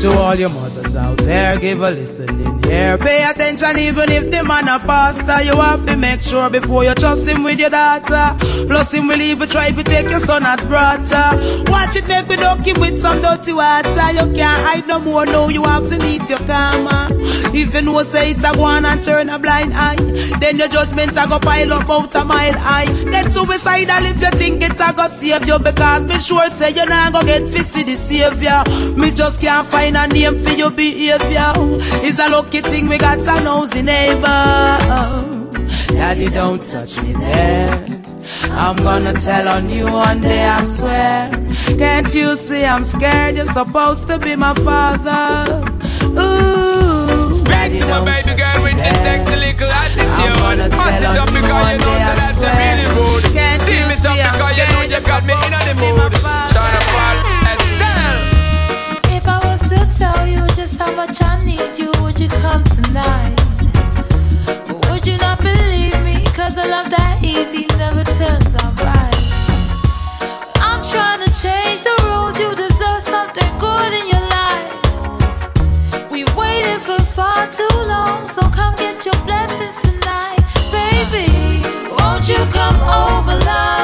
To all your mothers out there, give a listening here. Pay attention, even if the man a pastor. You have to make sure before you trust him with your daughter. Plus, him will even try to take your son as brother. Watch it, make we don't keep with some dirty water. You can't hide no more, no, you have to meet your karma. If you say it's a one and turn a blind eye, then your judgment a go pile up out a mile high. Get suicidal if you think it's a go save you, because be sure say you're not gonna get fishy the savior. Me just can't find a name for your behavior. It's a lucky thing we got a nosy neighbor. Daddy, don't touch me there. I'm gonna tell on you one day, I swear. Can't you see I'm scared? You're supposed to be my father. Ooh, Daddy, to my baby girl with this sexy little attitude. I'm gonna tell it on up you because one you know day, I that that's swear. really rude. Can't Steam you it up see I'm because you know scared? you got me in the mood. Fall your life. We waited for far too long so can get your blessings tonight. Baby, won't you come over, love?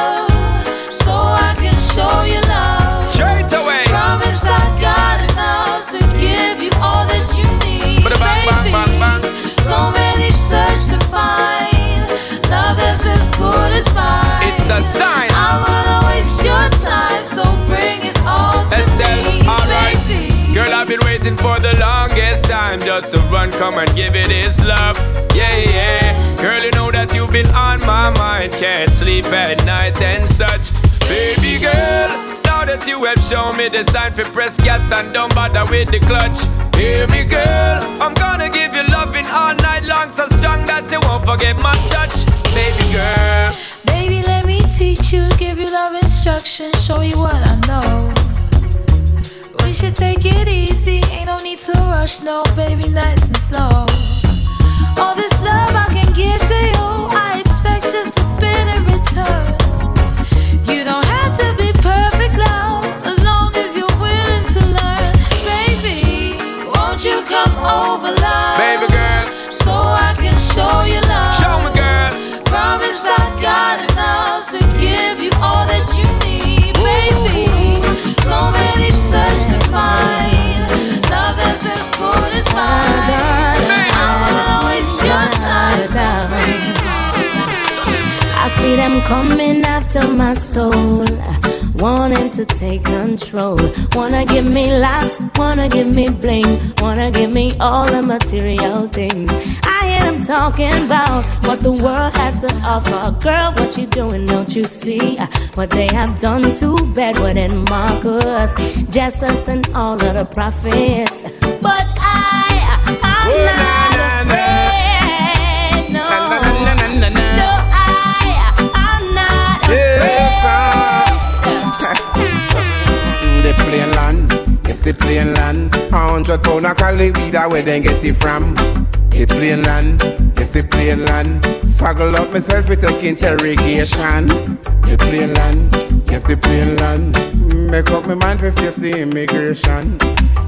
A sign. I wanna waste your time, so bring it all to Estelle, me, alright. baby. Girl, I've been waiting for the longest time just to run, come and give it his love. Yeah, yeah. Girl, you know that you've been on my mind. Can't sleep at night and such. Baby girl, now that you have shown me the sign for press gas and don't bother with the clutch. Hear me, girl. I'm gonna give you loving all night long, so strong that you won't forget my touch. Baby girl. Baby, let me teach you, give you love instruction, show you what I know. We should take it easy, ain't no need to rush, no, baby, nice and slow. Me bling, wanna give me all the material things. I hear them talking about what the world has to offer. Girl, what you doing? Don't you see uh, what they have done to Bedward and Marcus, Jesus, and all of the prophets? But I, I'm Oh, not afraid. No. No, I, I'm not The plain land, it's the plain land. A hundred pound of cali weed, a where they get it from. The plain land, it's the plain land. Saggle up myself with a interrogation. The plain land, yes the plain land. Make up my mind to face the immigration.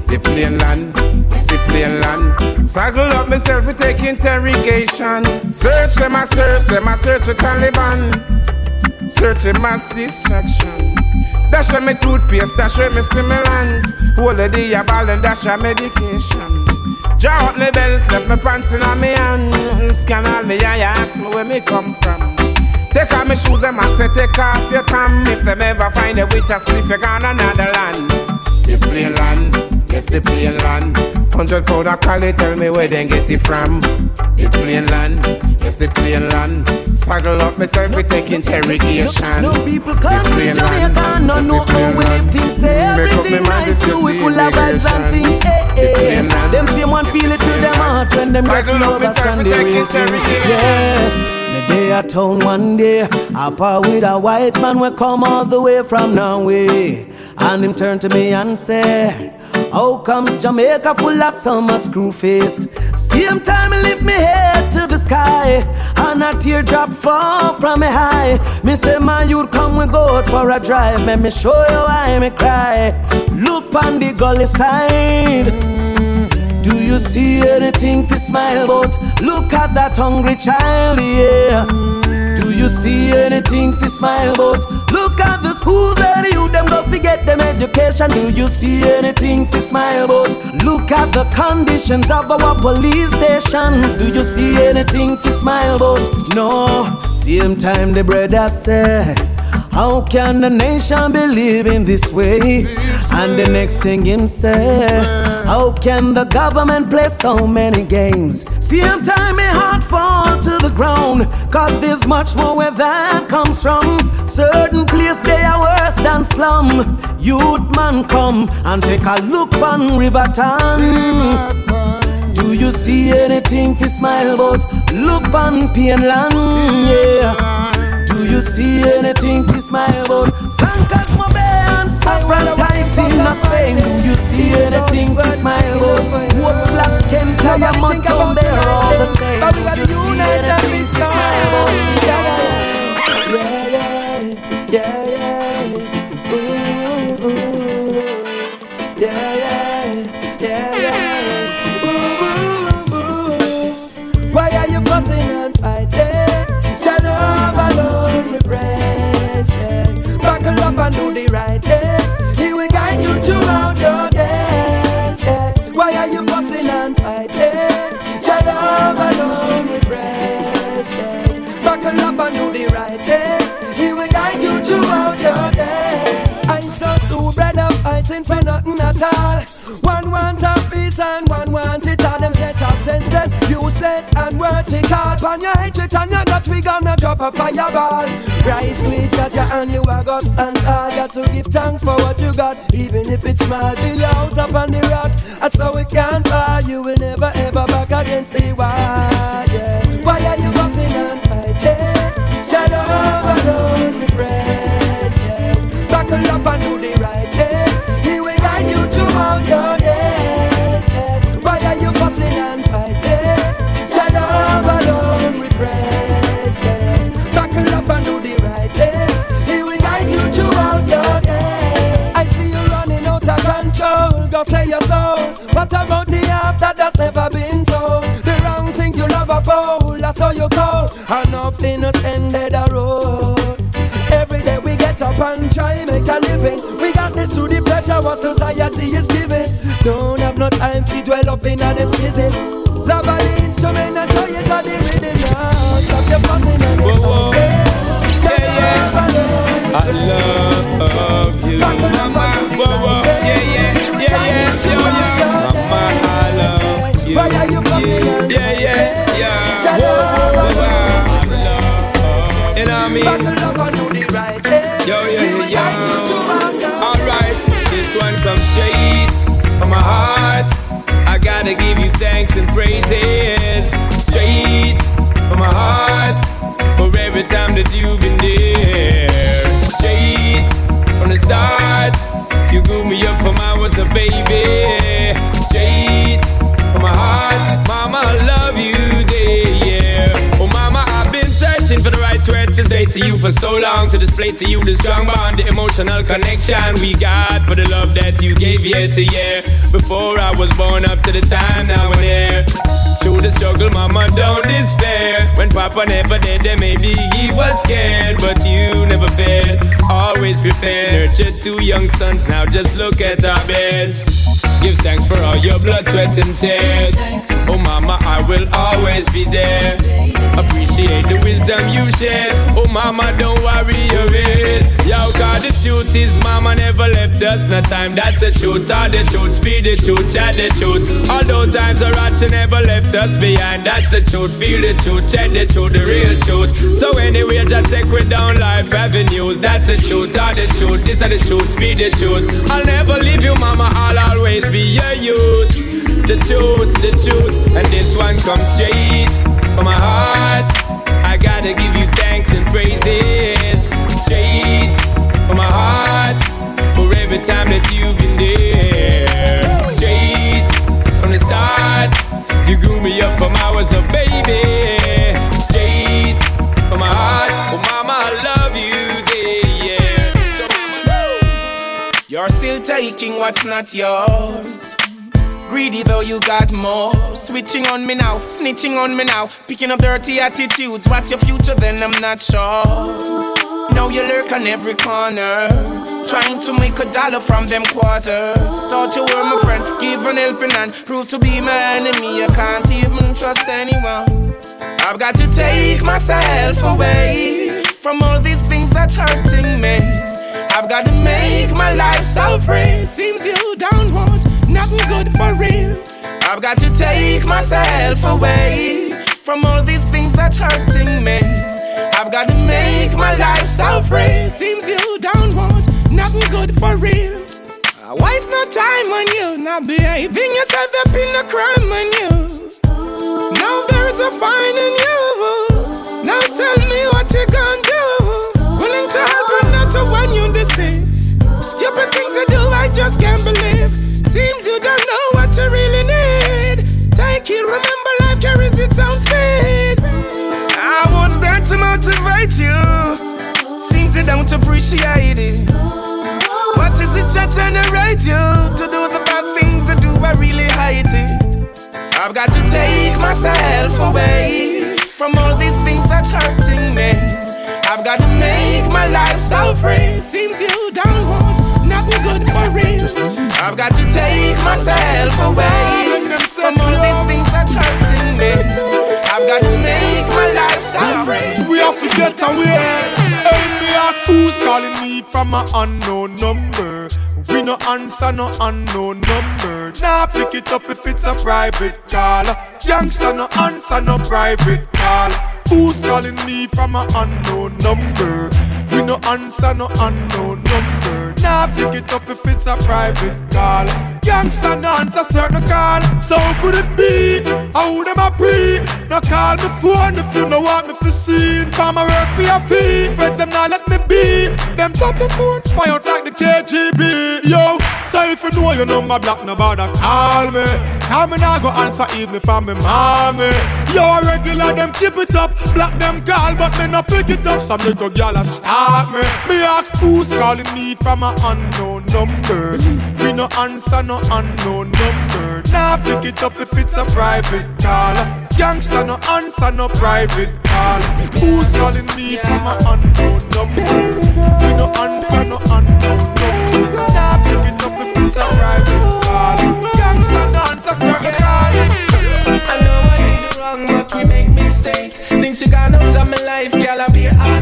The plain land, it's the plain land. Saggle up myself with take interrogation. Search them, I search them, I search for Taliban. Searching mass distraction. Dash a me toothpaste, dash a me stimulant. Hold the day a ball and dash a medication. Draw out me belt, left me pants in me hand. Scan all me eye, ask me where me come from. Take off me shoes, them and say take off your tam. If them ever find a way to split, you gone another land. The plain land, yes the plain land. Hundred pound of cali, tell me where they get it from. The plain land, yes the plain land. Saggle up myself, we take interrogation. No people come to Jamaica, no know how we live things. Say everything nice, do we full of vibes and things. Eh. Them same one feel it to them heart when them get you overstand the real thing. Yeah. Me day at town one day, up with a white man we come all the way from Norway, and him turn to me and say. How comes Jamaica full of so much screw face? Same time I lift me to And a teardrop fall from me high. Me say my youth come we go out for a drive. Let me show you why me cry. Look on the gully side. Do you see anything to smile about? Look at that hungry child, yeah. Do you see anything to smile about? Look at the schools where you them go forget them education. Do you see anything to smile about? Look at the conditions of our police stations. Do you see anything to smile about? No. Same time the brother say. How can the nation be living this way? And the next thing him say, How can the government play so many games? Same time my heart fall to the ground, cause there's much more where that comes from. Certain place they are worse than slum. Youth man come and take a look on Riverton. Do you see anything to smile about? Look on Painland, yeah. Do you see anything to smile about? Francas Mobe and Cyprus Heights in Spain. Do you see anything to smile about? What blacks can tell you Mountain, they're all the same. Do you see anything to smile about? Up alone, we yeah. Buckle up and do the right thing. He will guide you throughout your days. I saw two brother fighting for nothing at all. One want a peace and one want it all. Them set up senseless, useless and vertical. On your hatred and your gut, we gonna drop a fireball. Rise, we judge you and you are gonna stand tall. Got to give thanks for what you got, even if it's small. Build your house up on the rock, that's how it can fall. You will never ever back against the wall. Yeah. Why are you fussing and fighting? Shadow we praise. Yeah. Buckle up and fussing and fighting? Up alone with praise. Yeah. Buckle up and do the right thing. He will guide you throughout your days. I see you running out of control. Go say your soul. What about the after that's never been told? The wrong things you love about, that's how you call. And nothing has ended the road. And try make a living. We got this through the pressure what society is giving. Don't have no time to dwell up in a them season. Love an instrument and play it on the rhythm now. Stop your fussing and your fighting. Yeah, yeah. I love you, mama. Whoa, whoa. Yeah, yeah, yeah, yeah, yeah, yeah. Mama, I love you. Why are you and Yeah, yeah, yeah. Whoa, whoa, whoa. I love you know what I mean? Yo, yeah, will yeah, guide you throughout your yeah. Alright, this one comes straight from my heart. I gotta give you thanks and praises. Straight from my heart for every time that you've been there. Straight from the start, you grew me up from I was a baby. Straight from my heart, mama, I love you to you for so long to display to you the strong bond, the emotional connection we got for the love that you gave year to year. Before I was born up to the time now there. Through the struggle, mama, don't despair. When papa never did, then maybe he was scared. But you never failed, always prepared. Nurtured two young sons, now just look at our beds. Give thanks for all your blood, sweat, and tears. Oh, mama, I will always be there. Appreciate the wisdom you shared. Oh, mama, don't worry your head. Yo, cause the truth is, mama never left us. No time, that's the truth. All the truth, speed the truth, chat the truth. Although times are hard, she never left us behind. That's the truth, feel the truth, check the truth, the real truth. So anyway, just take we down life avenues. That's the truth, all the truth. This is the truth, speed the truth. I'll never leave you, mama. I'll always be your youth the truth, the truth, and this one comes straight from my heart. I gotta give you thanks and praises, straight from my heart, for every time that you've been there. Straight from the start, you grew me up from hours of baby. Straight from my heart, oh mama, I love you, dear. You're still taking what's not yours. Greedy though you got more. Switching on me now, snitching on me now. Picking up dirty attitudes. What's your future then? I'm not sure. Now you lurk on every corner. Trying to make a dollar from them quarters. Thought you were my friend, give an helping hand. Prove to be my enemy, I can't even trust anyone. I've got to take myself away from all these things that's hurting me. I've got to make my life so free. Seems you don't want nothing good for real. I've got to take myself away from all these things that's hurting me. I've got to make my life so free. Seems you don't want nothing good for real. Uh, waste no time on you, not behaving yourself up in a crime on you. Now there's a fine in you. Now tell me what you gonna do. Willing to help and not to want you see. Stupid things you do, I just can't believe. Seems you don't know what you really need. Take it, remember life carries its own speed. I was there to motivate you. Seems you don't appreciate it. What is it that generate you to do the bad things that do? I really hate it. I've got to take myself away from all these things that's hurting me. I've got to make my life so free. Seems you don't want good for real. I've got to take myself away from all these things that's hurting me. I've got to make my life so free. We have to get away. Hey, me ask who's calling me from an unknown number. We no answer no unknown number. Nah, pick it up if it's a private call. Youngster no answer no private call. Who's calling me from an unknown number? We no answer no unknown number. Pick it up if it's a private call. Youngster no answer certain call. So could it be? How them a pre? No call me phone if you no want me for seen. Farmer work for your feet. Friends them not let me be. Them top of phone spy out like the KGB. Yo, so if you know your number block, no bother call me. Call me now go answer even if I'm me mommy. Yo, a regular them keep it up. Block them call, but me no pick it up. Some little girl a stop me. Me ask who's calling me from an unknown number. We no answer no unknown number. Nah, pick it up if it's a private call. Youngster no answer no private call. Who's calling me from an unknown number? We no answer no unknown number. Nah, pick it up if it's a private call.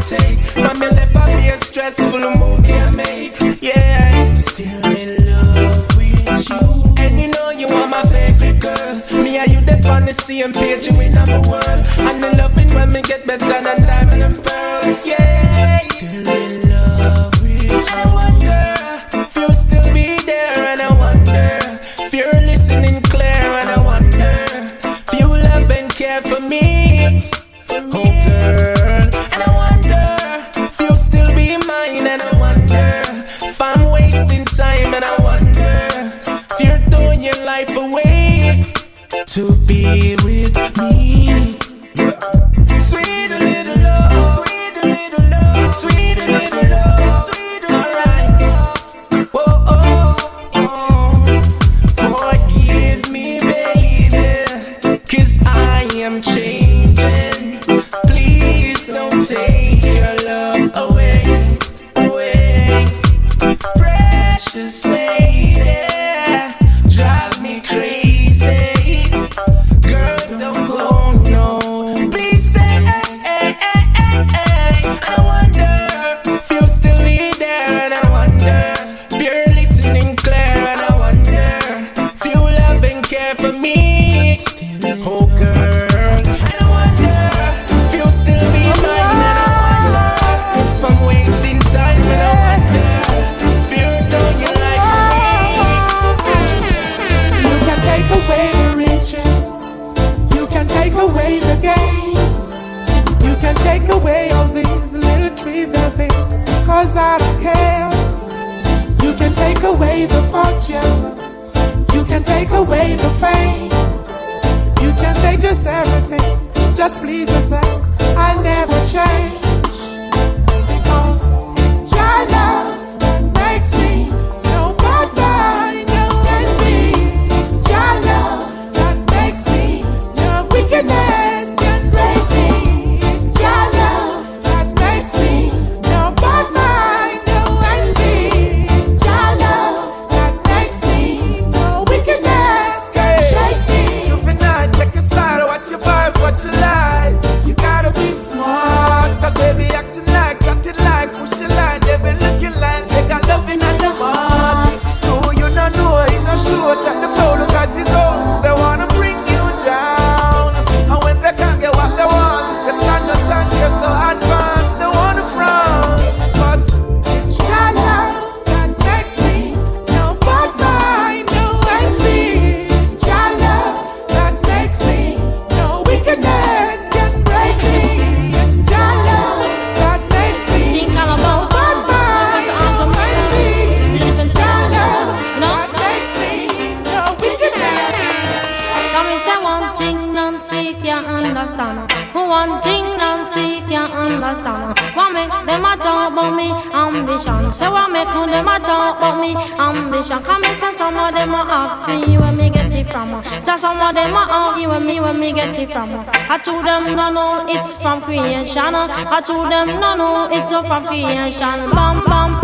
Heartache. From your left, I be a stressful move I make. Yeah, still in love with you. And you know you are my favorite girl. Me and you dip on the same page, you in my world. And the loving when me get better than diamond and pearls. Yeah, still in to be with me. Away the fortune. You can take away the fame. You can take just everything. Just please yourself. I never change. Ambition? Come and say some of them ask me where me get it from. Just some of them argue with me where me get it from. I told them no no it's from creation. I told them no no it's from creation. Bam bam.